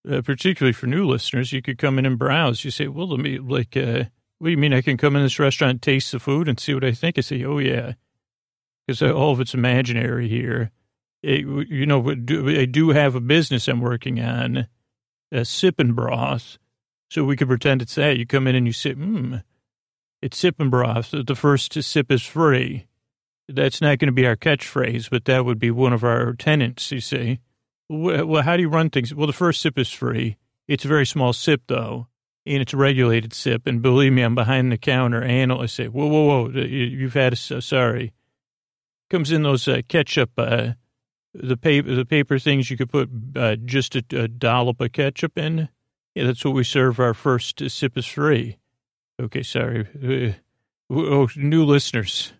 uh, particularly for new listeners. You could come in and browse. You say, "Well, let me like." Uh, what do you mean I can come in this restaurant, taste the food, and see what I think? I say, oh, yeah, because all of it's imaginary here. It, you know, I do have a business I'm working on, a sipping broth, so we could pretend it's that. You come in and you sip, hmm, it's sipping broth. The first sip is free. That's not going to be our catchphrase, but that would be one of our tenants, you see. Well, how do you run things? Well, the first sip is free. It's a very small sip, though and it's a regulated sip. And believe me, I'm behind the counter. I say, whoa, whoa, whoa, you've had a, sorry. Comes in those uh, ketchup, uh, the paper, the paper things you could put uh, just a, a, dollop of ketchup in. Yeah, that's what we serve. Our first sip is free. Okay, sorry. Uh, oh, new listeners.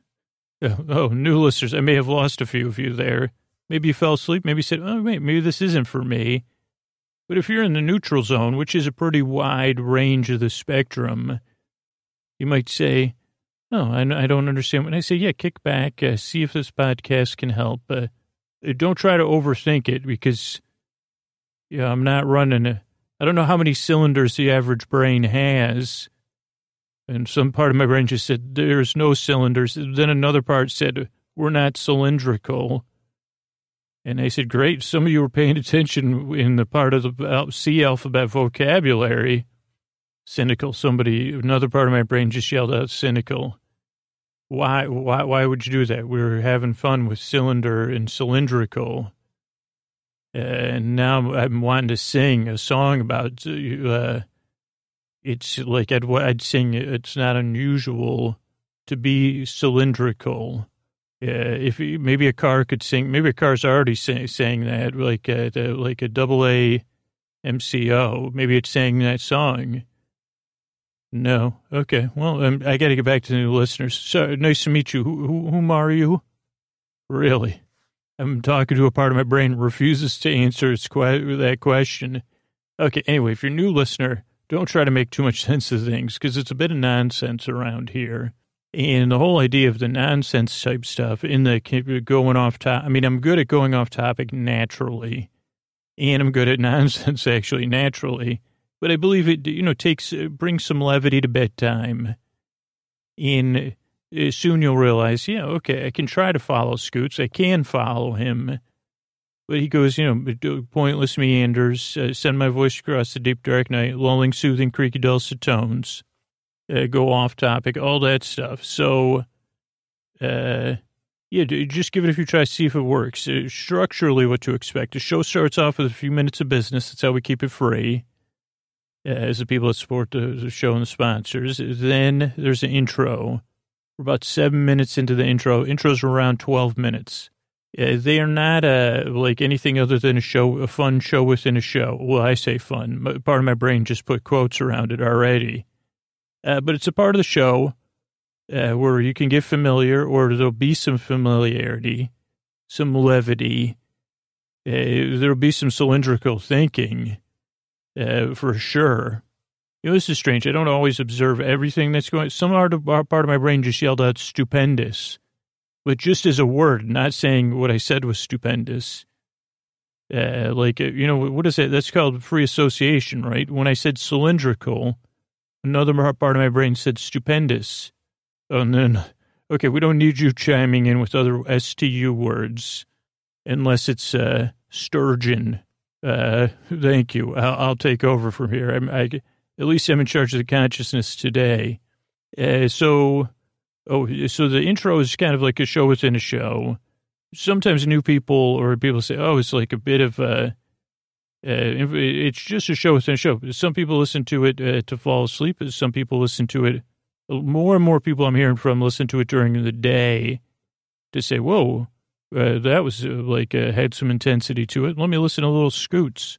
Oh, oh, new listeners. I may have lost a few of you there. Maybe you fell asleep. Maybe you said, oh, maybe this isn't for me. But if you're in the neutral zone, which is a pretty wide range of the spectrum, you might say, oh, I, I don't understand. When I say, yeah, kick back, uh, see if this podcast can help. Uh, don't try to overthink it because, yeah, I'm not running. A, I don't know how many cylinders the average brain has. And some part of my brain just said, there's no cylinders. Then another part said, we're not cylindrical. And I said, great. Some of you were paying attention in the part of the C alphabet vocabulary. Cynical. Somebody, another part of my brain just yelled out cynical. Why, why, why would you do that? We were having fun with cylinder and cylindrical. And now I'm wanting to sing a song about, uh, it's like I'd, I'd sing, it's not unusual to be cylindrical uh, if maybe a car could sing, maybe a car's already say, saying that, like a, like a double A MCO. Maybe it's saying that song. No. Okay. Well, um, I got to get back to the new listeners. So nice to meet you. Who, who, whom are you? Really? I'm talking to a part of my brain refuses to answer que- that question. Okay. Anyway, if you're a new listener, don't try to make too much sense of things because it's a bit of nonsense around here. And the whole idea of the nonsense type stuff in the going off top. I mean, I'm good at going off topic naturally, and I'm good at nonsense actually naturally. But I believe it, you know, takes uh, brings some levity to bedtime. Uh, soon you'll realize, yeah, okay, I can try to follow Scoots. I can follow him. But he goes, you know, pointless meanders, uh, send my voice across the deep dark night, lulling, soothing, creaky, dulcet tones uh, go off topic, all that stuff. So, uh, yeah, just give it a few tries, see if it works. Uh, structurally, what to expect. The show starts off with a few minutes of business. That's how we keep it free. Uh, as the people that support the, the show and the sponsors. Then there's an intro. We're about seven minutes into the intro. Intros are around 12 minutes. Uh, they are not uh, like anything other than a show, a fun show within a show. Well, I say fun. Part of my brain just put quotes around it already. Uh, but it's a part of the show uh, where you can get familiar or there'll be some familiarity, some levity. Uh, there'll be some cylindrical thinking uh, for sure. You know, this is strange. I don't always observe everything that's going Some part of, part of my brain just yelled out stupendous, but just as a word, not saying what I said was stupendous. Uh, like, uh, you know, what is it? That's called free association, right? When I said cylindrical, Another part of my brain said stupendous. And then, okay, we don't need you chiming in with other STU words unless it's uh, sturgeon. Uh, thank you. I'll, I'll, take over from here. I'm, I, at least I'm in charge of the consciousness today. Uh, so, oh, so the intro is kind of like a show within a show. Sometimes new people or people say, oh, it's like a bit of a, uh, it's just a show within a show. Some people listen to it uh, to fall asleep. Some people listen to it. More and more people I'm hearing from listen to it during the day to say, "Whoa, uh, that was uh, like uh, had some intensity to it." Let me listen to a little Scoots.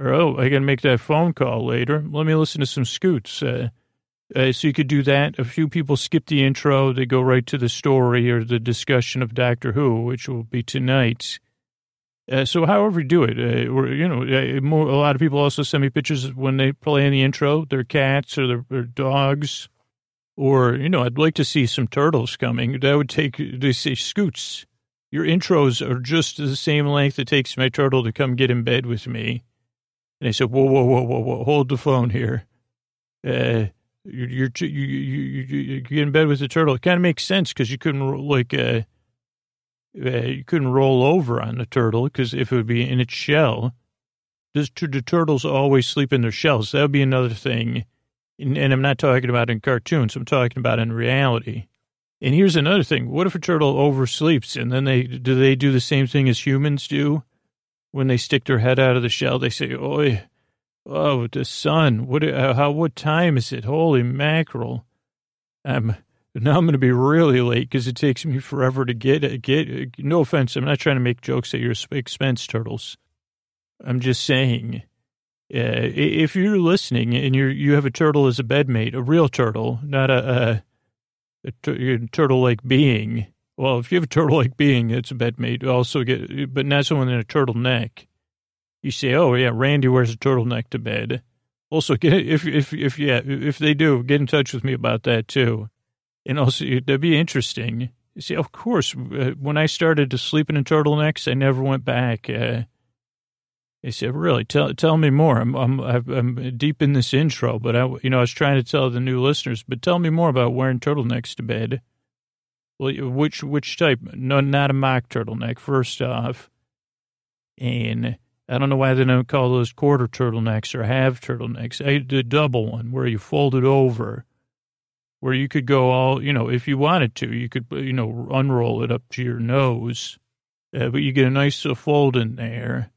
Or oh, I to make that phone call later. Let me listen to some Scoots. Uh, so you could do that. A few people skip the intro; they go right to the story or the discussion of Doctor Who, which will be tonight. Uh, so however you do it, uh, or, you know, uh, more, a lot of people also send me pictures when they play in the intro, their cats or their, their, dogs, or, you know, I'd like to see some turtles coming. That would take, they say, Scoots, your intros are just the same length it takes my turtle to come get in bed with me. And I said, whoa, whoa, whoa, whoa, whoa, hold the phone here. Uh, you're, you're, you, you, you, you get in bed with the turtle. It kind of makes sense because you couldn't, like, uh, uh, you couldn't roll over on the turtle because if it would be in its shell, does the turtles always sleep in their shells? That would be another thing. And, and I'm not talking about in cartoons. I'm talking about in reality. And here's another thing. What if a turtle oversleeps and then they, do they do the same thing as humans do? When they stick their head out of the shell, they say, oh, oh, the sun. What, uh, how, what time is it? Holy mackerel. I'm, now I'm going to be really late because it takes me forever to get get. No offense, I'm not trying to make jokes at your expense, turtles. I'm just saying, uh, if you're listening and you you have a turtle as a bedmate, a real turtle, not a, a, a turtle-like being, Well, if you have a turtle-like being, it's a bed mate. Also get, but not someone in a turtleneck. You say, oh yeah, Randy wears a turtleneck to bed. Also, get if if if yeah, if they do, get in touch with me about that too. And also, that'd be interesting. You see, of course, uh, when I started to sleep in turtlenecks, I never went back. Uh, he said, "Really? Tell tell me more. I'm I'm I'm deep in this intro, but I you know I was trying to tell the new listeners, but tell me more about wearing turtlenecks to bed. Which which type? No, not a mock turtleneck. First off, and I don't know why they don't call those quarter turtlenecks or half turtlenecks. I the double one where you fold it over, where you could go all you know if you wanted to, you could you know unroll it up to your nose, uh, but you get a nice uh, fold in there."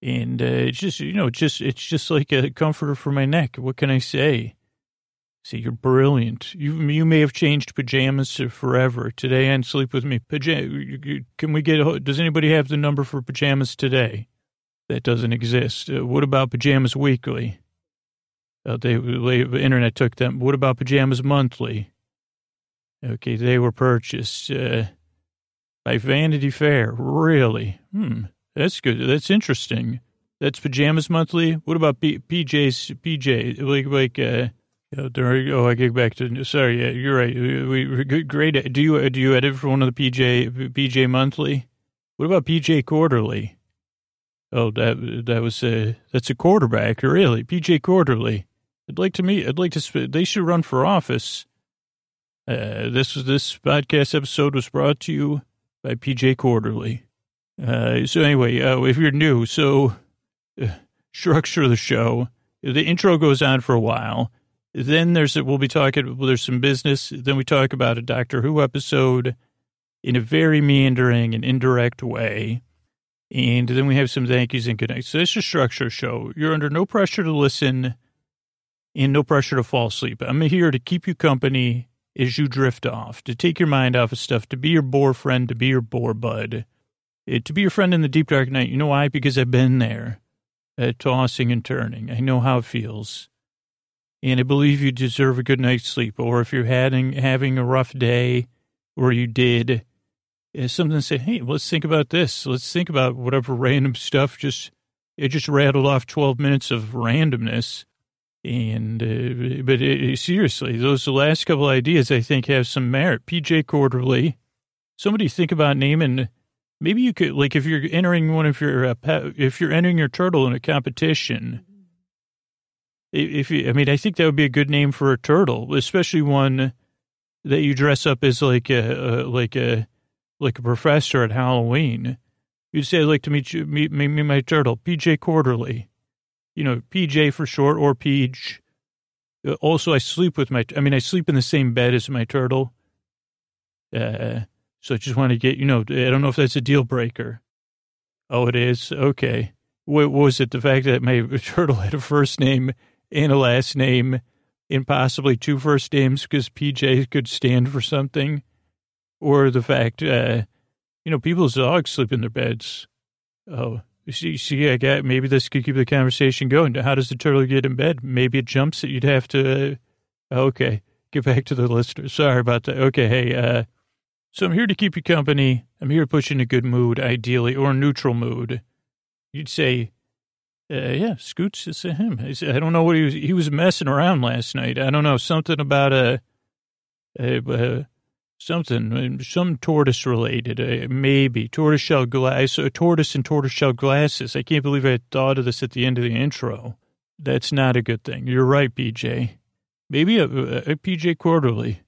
And uh, it's just, you know, just it's just like a comforter for my neck. What can I say? See, you're brilliant. You you may have changed pajamas forever. Today and Sleep With Me. Pajama, can we get, does anybody have the number for pajamas today? That doesn't exist. Uh, what about pajamas weekly? Uh, they, the internet took them. What about pajamas monthly? Okay, they were purchased uh, by Vanity Fair. Really? Hmm. That's good. That's interesting. That's pajamas monthly. What about P- PJ's PJ? Like like uh. Oh, I get back to. Sorry, yeah, you're right. We, great. Do you do you edit for one of the PJ PJ monthly? What about PJ quarterly? Oh, that that was a that's a quarterback, really. PJ quarterly. I'd like to meet. I'd like to. They should run for office. Uh, this this podcast episode was brought to you by PJ Quarterly. Uh, so anyway, uh, if you're new, so uh, structure the show, the intro goes on for a while. Then there's, we'll be talking, well, there's some business. Then we talk about a Doctor Who episode in a very meandering and indirect way. And then we have some thank yous and nights. So this is a structure show. You're under no pressure to listen and no pressure to fall asleep. I'm here to keep you company as you drift off, to take your mind off of stuff, to be your bore friend, to be your bore bud to be your friend in the deep dark night. You know why? Because I've been there, uh, tossing and turning. I know how it feels. And I believe you deserve a good night's sleep. Or if you're having, having a rough day, or you did, uh, something say, hey, let's think about this. Let's think about whatever random stuff just, it just rattled off 12 minutes of randomness. And, uh, but it, seriously, those last couple ideas I think have some merit. PJ Quarterly, somebody think about naming Maybe you could, like, if you're entering one of your, uh, if you're entering your turtle in a competition, if you, I mean, I think that would be a good name for a turtle, especially one that you dress up as like a, a like a, like a professor at Halloween. You'd say, I'd like to meet you, meet, meet me, my turtle, PJ Quarterly. You know, PJ for short or Peach. Also, I sleep with my, I mean, I sleep in the same bed as my turtle. Uh, so I just want to get, you know, I don't know if that's a deal breaker. Oh, it is? Okay. What was it? The fact that my turtle had a first name and a last name and possibly two first names because PJ could stand for something? Or the fact, uh, you know, people's dogs sleep in their beds. Oh, see, see, I got, maybe this could keep the conversation going. How does the turtle get in bed? Maybe it jumps that you'd have to, uh, okay, get back to the listener. Sorry about that. Okay, hey, uh, so I'm here to keep you company. I'm here to put you in a good mood, ideally, or neutral mood. You'd say, uh, yeah, Scoots is him. I don't know what he was. He was messing around last night. I don't know something about a, a, a something, some tortoise related, uh, maybe tortoiseshell glass, a tortoise and tortoiseshell glasses. I can't believe I thought of this at the end of the intro. That's not a good thing. You're right, PJ. Maybe a, a, PJ Quarterly.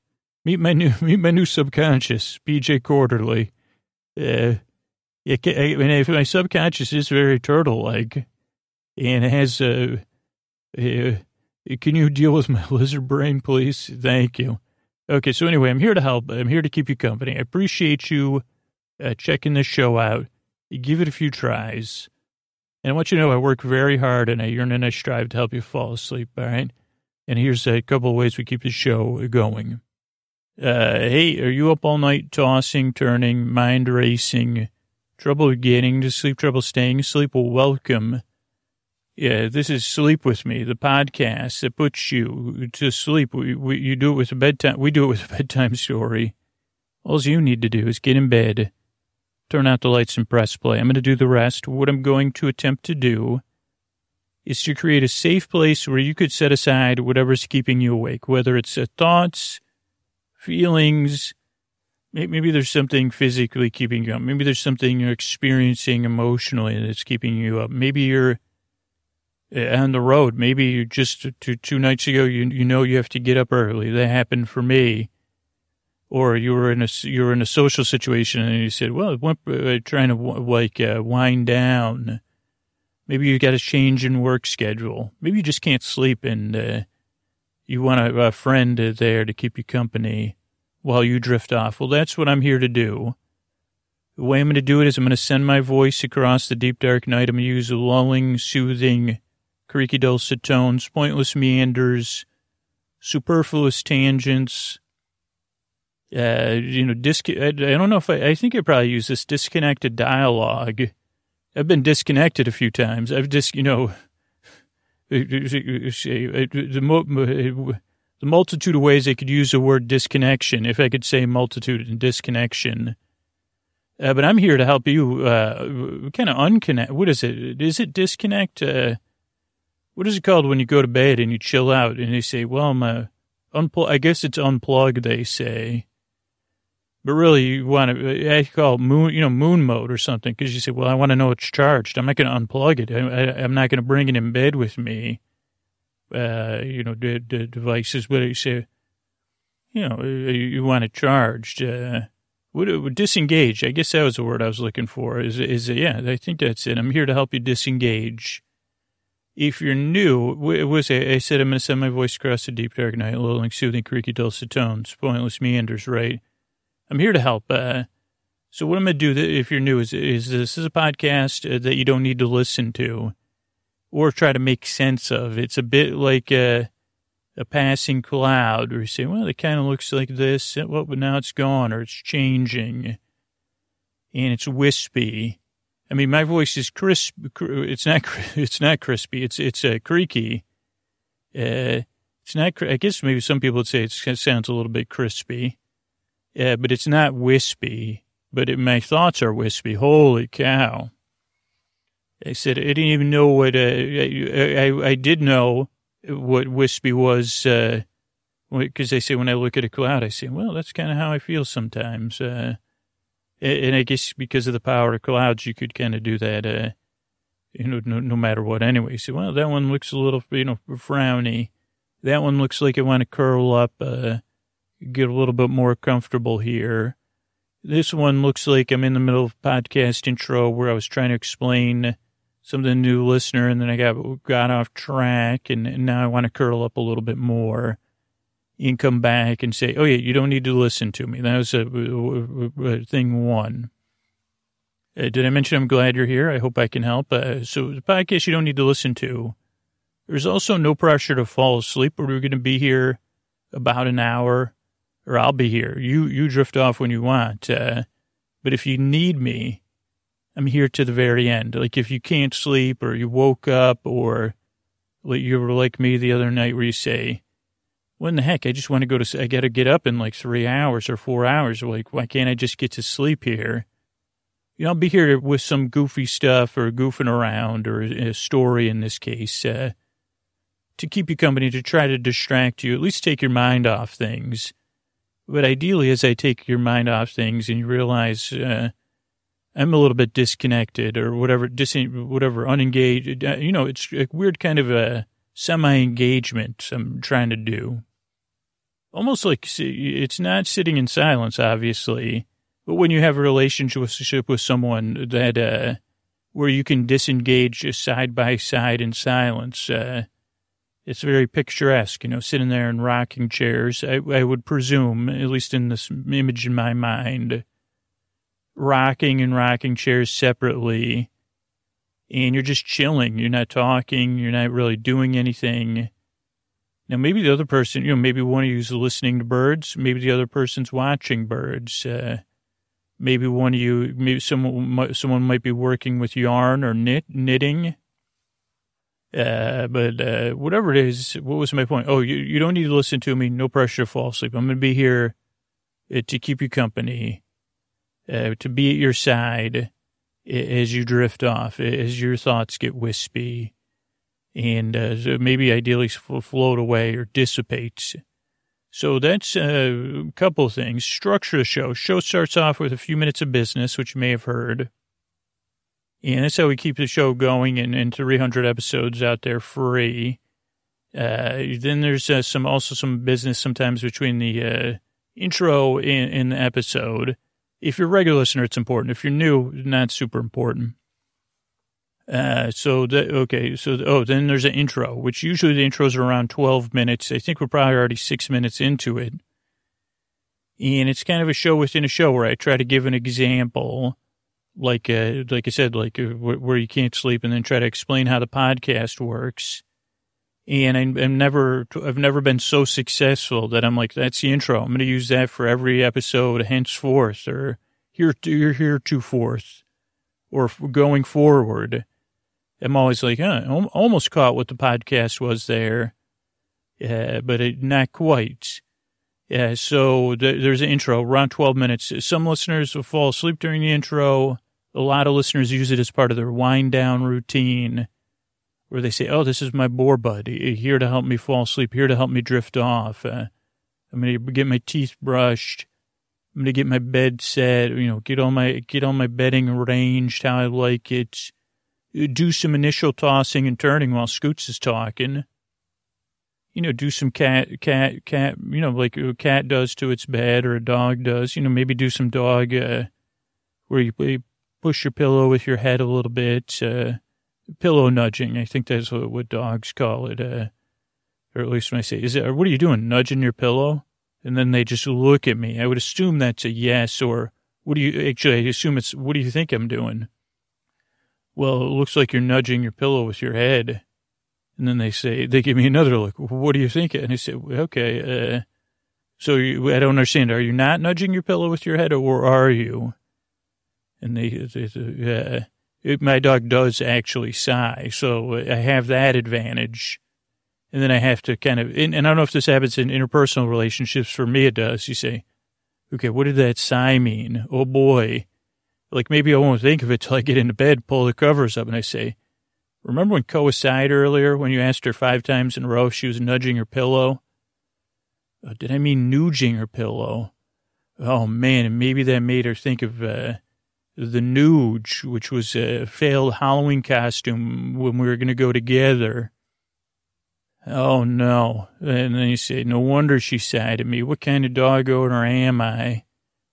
Meet my new meet my new subconscious, PJ Quarterly. Uh, I mean, if my subconscious is very turtle-like, and has a, uh, can you deal with my lizard brain, please? Thank you. Okay, so anyway, I'm here to help. I'm here to keep you company. I appreciate you uh, checking this show out. Give it a few tries. And I want you to know I work very hard and I yearn and I strive to help you fall asleep, all right? And here's a couple of ways we keep the show going. Uh, hey, are you up all night tossing, turning, mind racing, trouble getting to sleep, trouble staying asleep? Well, welcome. Yeah, this is Sleep With Me, the podcast that puts you to sleep. We, we, you do it with a bedtime, we do it with a bedtime story. All you need to do is get in bed, turn out the lights and press play. I'm going to do the rest. What I'm going to attempt to do is to create a safe place where you could set aside whatever's keeping you awake, whether it's uh, thoughts, feelings, maybe there's something physically keeping you up. Maybe there's something you're experiencing emotionally that's keeping you up. Maybe you're uh, on the road. Maybe you just two, two nights ago, you, you know, you have to get up early. That happened for me. Or you were in a, you were in a social situation and you said, well, uh, trying to like uh, wind down Maybe you got a change in work schedule. Maybe you just can't sleep and uh, you want a, a friend there to keep you company while you drift off. Well, that's what I'm here to do. The way I'm going to do it is I'm going to send my voice across the deep dark night. I'm going to use lulling, soothing, creaky dulcet tones, pointless meanders, superfluous tangents. Uh, you know, disc. I, I don't know if I. I think I probably use this disconnected dialogue I've been disconnected a few times. I've just, you know, the, the multitude of ways I could use the word disconnection, if I could say multitude and disconnection. Uh, but I'm here to help you uh, kind of unconnect. What is it? Is it disconnect? Uh, what is it called when you go to bed and you chill out and they say, well, I'm a unplug. I guess it's unplug, they say. But really, you want to, I call it moon, you know, moon mode or something, because you say, well, I want to know it's charged. I'm not going to unplug it. I, am not going to bring it in bed with me. Uh, you know, the, the devices, but you say, you know, you, you want it charged. Uh, would, disengage. I guess that was the word I was looking for. Is is yeah? I think that's it. I'm here to help you disengage. If you're new, it was I said I'm going to send my voice across the deep dark night, lulling, soothing, creaky, dulcet tones, pointless meanders, right? I'm here to help. Uh, so what I'm going to do if you're new is, is this is a podcast uh, that you don't need to listen to or try to make sense of. It's a bit like a, a passing cloud where you say, well, it kind of looks like this, well, but now it's gone or it's changing and it's wispy. I mean, my voice is crisp. It's not, it's not crispy. It's, it's uh, creaky. Uh, it's not, I guess maybe some people would say it sounds a little bit crispy. Yeah, but it's not wispy, but it, my thoughts are wispy. Holy cow. I said, I didn't even know what, uh, I, I, I, did know what wispy was, uh, because they say when I look at a cloud, I say, well, that's kind of how I feel sometimes. And I guess because of the power of clouds, you could kind of do that, uh, you know, no, no matter what anyway. So, well, that one looks a little, you know, frowny. That one looks like it want to curl up, uh, get a little bit more comfortable here. This one looks like I'm in the middle of podcast intro where I was trying to explain something new listener and then I got got off track and, and now I want to curl up a little bit more and come back and say, oh yeah, you don't need to listen to me. That was a, a, a thing one. Uh, did I mention I'm glad you're here? I hope I can help. Uh, so the podcast you don't need to listen to. There's also no pressure to fall asleep. We're going to be here about an hour or I'll be here. You you drift off when you want. Uh, but if you need me, I'm here to the very end. Like if you can't sleep or you woke up or you were like me the other night where you say, what in the heck? I just want to go to, I got to get up in like three hours or four hours. Like, why can't I just get to sleep here? You know, I'll be here with some goofy stuff or goofing around or a story in this case, uh, to keep you company, to try to distract you, at least take your mind off things. But ideally, as I take your mind off things and you realize uh, I'm a little bit disconnected or whatever, dis- whatever, unengaged, uh, you know, it's a weird kind of a semi-engagement I'm trying to do. Almost like it's not sitting in silence, obviously, but when you have a relationship with someone that uh, where you can disengage side by side in silence, uh, it's very picturesque, you know, sitting there in rocking chairs. I, I would presume, at least in this image in my mind, rocking and rocking chairs separately. And you're just chilling. You're not talking. You're not really doing anything. Now, maybe the other person, you know, maybe one of you is listening to birds. Maybe the other person's watching birds. Uh, maybe one of you, maybe someone, someone might be working with yarn or knit, knitting. Uh, but uh, whatever it is, what was my point? Oh, you, you don't need to listen to me. No pressure to fall asleep. I'm going to be here uh, to keep you company, uh, to be at your side as you drift off, as your thoughts get wispy, and uh, maybe ideally float away or dissipate. So that's a couple of things. Structure the show. Show starts off with a few minutes of business, which you may have heard. And that's how we keep the show going and, and 300 episodes out there free. Uh, then there's uh, some also some business sometimes between the uh, intro and, and, the episode. If you're a regular listener, it's important. If you're new, not super important. Uh, so the, okay, so the, oh, then there's an intro, which usually the intros are around 12 minutes. I think we're probably already six minutes into it. And it's kind of a show within a show where I try to give an example, like, uh, like I said, like uh, where you can't sleep and then try to explain how the podcast works. And I, I'm never, I've never been so successful that I'm like, that's the intro. I'm going to use that for every episode henceforth or here, to here, heretofore or going forward. I'm always like, huh, almost caught what the podcast was there, uh, but it, not quite. Yeah, so th- there's an intro, around 12 minutes. Some listeners will fall asleep during the intro. A lot of listeners use it as part of their wind down routine where they say, oh, this is my bore buddy, here to help me fall asleep, here to help me drift off. Uh, I'm going to get my teeth brushed. I'm going to get my bed set, you know, get all my, get all my bedding arranged how I like it do some initial tossing and turning while Scoots is talking. You know, do some cat, cat, cat, you know, like a cat does to its bed or a dog does. You know, maybe do some dog, uh, where you push your pillow with your head a little bit, uh, pillow nudging. I think that's what, what dogs call it. Uh, or at least when I say, is it, what are you doing? Nudging your pillow? And then they just look at me. I would assume that's a yes or what do you, actually, I assume it's, what do you think I'm doing? Well, it looks like you're nudging your pillow with your head. And then they say, they give me another look. What do you think? And I say, okay, uh, so you, I don't understand. Are you not nudging your pillow with your head or are you? And they, they, it, my dog does actually sigh. So I have that advantage. And then I have to kind of, and, and I don't know if this happens in interpersonal relationships. For me, it does. You say, okay, what did that sigh mean? Oh boy. Like maybe I won't think of it till I get into bed, pull the covers up, and I say, Remember when Koa sighed earlier when you asked her five times in a row if she was nudging her pillow? Uh, did I mean nooging her pillow? Oh man, and maybe that made her think of uh, the Nuge, which was a failed Halloween costume when we were going to go together. Oh no. And then you say, no wonder she sighed at me. What kind of dog owner am I?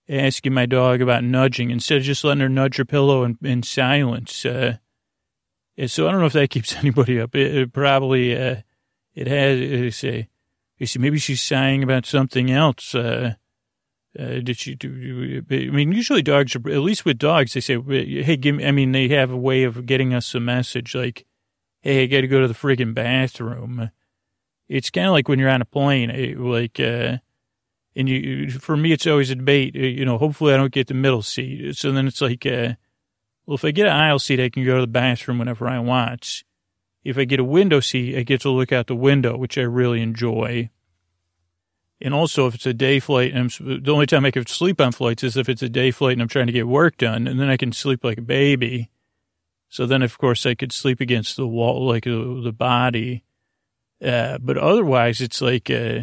Asking my dog about nudging instead of just letting her nudge her pillow in, in silence. Uh, so I don't know if that keeps anybody up. It, it probably, uh, it has, they say, you see, maybe she's sighing about something else. Uh, uh, did she do? I mean, usually dogs are, at least with dogs, they say, hey, give me, I mean, they have a way of getting us a message like, hey, I got to go to the friggin' bathroom. It's kind of like when you're on a plane, like, uh, and you, for me, it's always a debate. Uh, you know, hopefully I don't get the middle seat. So then it's like, uh, well, if I get an aisle seat, I can go to the bathroom whenever I want. If I get a window seat, I get to look out the window, which I really enjoy. And also, if it's a day flight, and I'm, the only time I can sleep on flights is if it's a day flight and I'm trying to get work done, and then I can sleep like a baby. So then, of course, I could sleep against the wall, like the, the body. Uh, but otherwise, it's like, uh,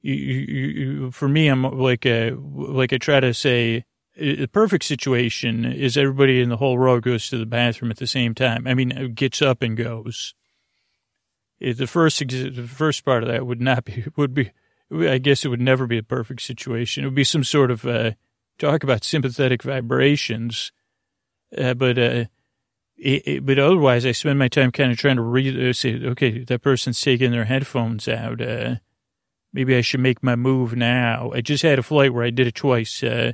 you, you, for me, I'm like a, like I try to say, the perfect situation is everybody in the whole row goes to the bathroom at the same time. I mean, gets up and goes. The first, the first part of that would not be, would be, I guess it would never be a perfect situation. It would be some sort of, uh, talk about sympathetic vibrations. Uh, but, uh, it, it, but otherwise, I spend my time kind of trying to read, uh, say, okay, that person's taking their headphones out. Maybe I should make my move now. I just had a flight where I did it twice. Uh,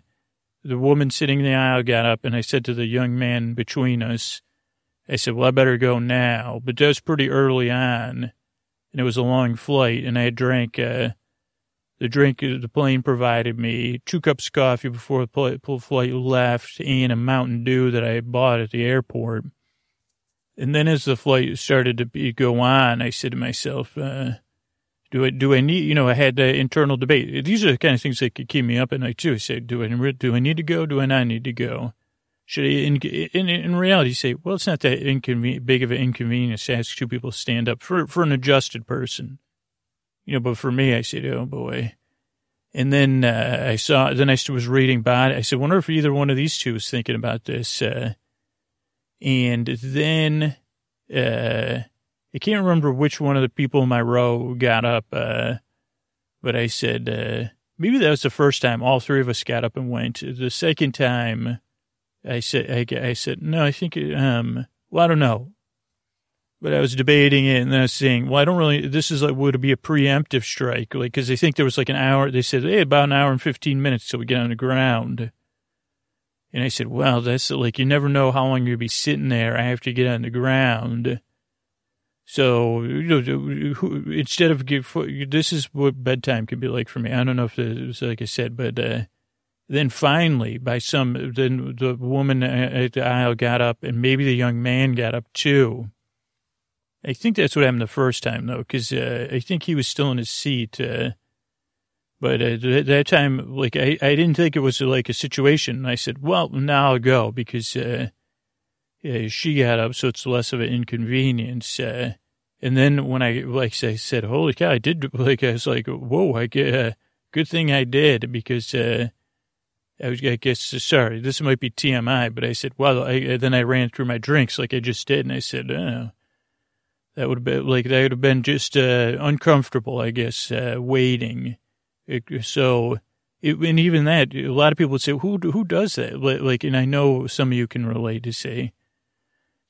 the woman sitting in the aisle got up, and I said to the young man between us, I said, well, I better go now. But that was pretty early on, and it was a long flight, and I had drank uh, the drink the plane provided me, two cups of coffee before the flight left, and a Mountain Dew that I bought at the airport. And then as the flight started to be, go on, I said to myself, uh, Do I, do I need, you know, I had the internal debate. These are the kind of things that could keep me up at night too. I said, do I, do I need to go? Do I not need to go? Should I, in, in, in reality, say, well, it's not that inconven- big of an inconvenience to ask two people to stand up for, for an adjusted person. You know, but for me, I said, oh boy. And then uh, I saw, then I was reading body. I said, wonder if either one of these two was thinking about this. Uh, and then uh, I can't remember which one of the people in my row got up, uh, but I said, uh, maybe that was the first time all three of us got up and went. The second time, I said, I, I said, no, I think, um, well, I don't know. But I was debating it and then I was saying, well, I don't really, this is like, would it be a preemptive strike? Like, cause they think there was like an hour, they said, hey, about an hour and 15 minutes till we get on the ground. And I said, well, that's like, you never know how long you'll be sitting there after you get on the ground. So, you know, instead of give, this is what bedtime can be like for me. I don't know if it was like I said, but, uh, then finally, by some, then the woman at the aisle got up and maybe the young man got up too. I think that's what happened the first time though, because uh, I think he was still in his seat. Uh, but at that time, like I, I didn't think it was like a situation. I said, well, now I'll go because uh, she got up, so it's less of an inconvenience. Uh, and then when I, like I said, holy cow, I did, like, I was like, whoa, I get, uh, good thing I did because, uh, I was, I guess, sorry, this might be TMI, but I said, well, I, then I ran through my drinks like I just did. And I said, oh, that would have been like, that would have been just, uh, uncomfortable, I guess, uh, waiting. It, so, it, and even that, a lot of people would say, who, who does that? Like, and I know some of you can relate to say,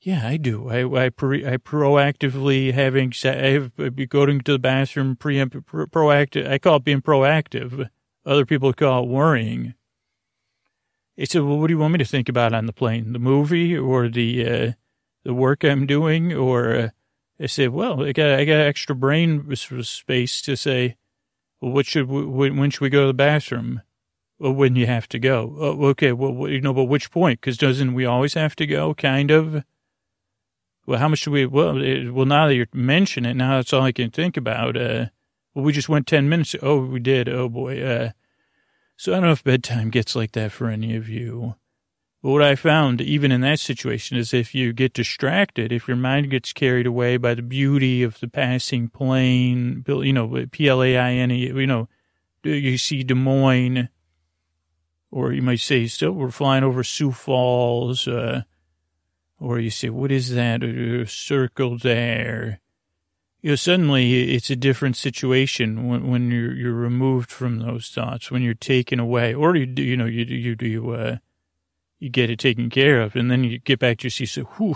yeah, I do. I, I, pre, I proactively having, I have going to the bathroom, preempt, proactive. I call it being proactive. Other people call it worrying. He said, well, what do you want me to think about on the plane? The movie or the, uh, the work I'm doing? Or, uh, I said, well, I got, I got extra brain space to say, well, what should, we, when should we go to the bathroom? Well, when you have to go. Oh, okay. Well, you know, but which point? Cause doesn't we always have to go? Kind of. Well, how much should we, well, it, well, now that you mention it, now that's all I can think about. Uh, well, we just went 10 minutes. Oh, we did. Oh boy. Uh, so I don't know if bedtime gets like that for any of you. But what I found, even in that situation, is if you get distracted, if your mind gets carried away by the beauty of the passing plane, you know, P-L-A-I-N-E, you know, you see Des Moines, or you might say, still, we're flying over Sioux Falls, uh, or you say, what is that circle there? you know, suddenly it's a different situation when, when you're, you're removed from those thoughts, when you're taken away, or you you know, you, you, you, uh, you get it taken care of. And then you get back to your seat, so, whew,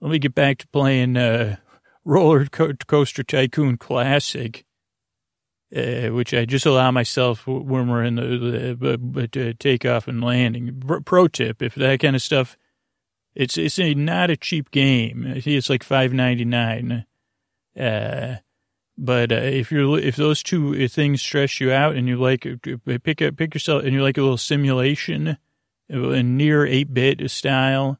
let me get back to playing, uh, Roller Coaster Tycoon Classic, uh, which I just allow myself when we're in the, the, the uh, takeoff and landing. Pro tip, if that kind of stuff, it's, it's a, not a cheap game. It's like five ninety nine uh, but uh, if you're if those two things stress you out and you like pick up pick yourself and you like a little simulation in near eight bit style,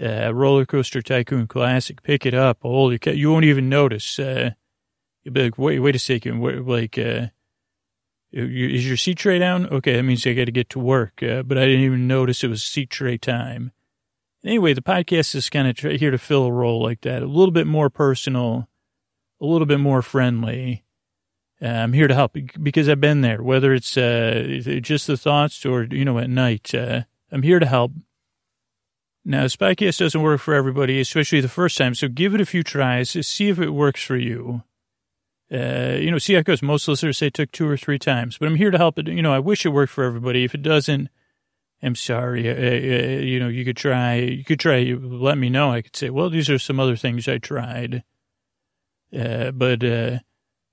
uh, roller coaster tycoon classic, pick it up. Holy cow, you won't even notice. Uh, you'll be like, wait, wait a second, like, uh, is your seat tray down? Okay, that means I got to get to work. Uh, but I didn't even notice it was seat tray time. Anyway, the podcast is kind of here to fill a role like that, a little bit more personal a little bit more friendly. Uh, I'm here to help because I've been there, whether it's uh, just the thoughts or, you know, at night. Uh, I'm here to help. Now, Spycast doesn't work for everybody, especially the first time. So give it a few tries, see if it works for you. Uh, you know, see how it goes. Most listeners say it took two or three times, but I'm here to help it. You know, I wish it worked for everybody. If it doesn't, I'm sorry. Uh, uh, you know, you could try, you could try, let me know. I could say, well, these are some other things I tried. Uh, but, uh,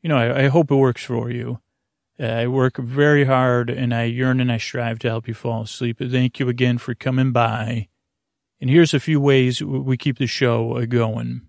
you know, I, I, hope it works for you. Uh, I work very hard and I yearn and I strive to help you fall asleep. Thank you again for coming by. And here's a few ways we keep the show uh, going.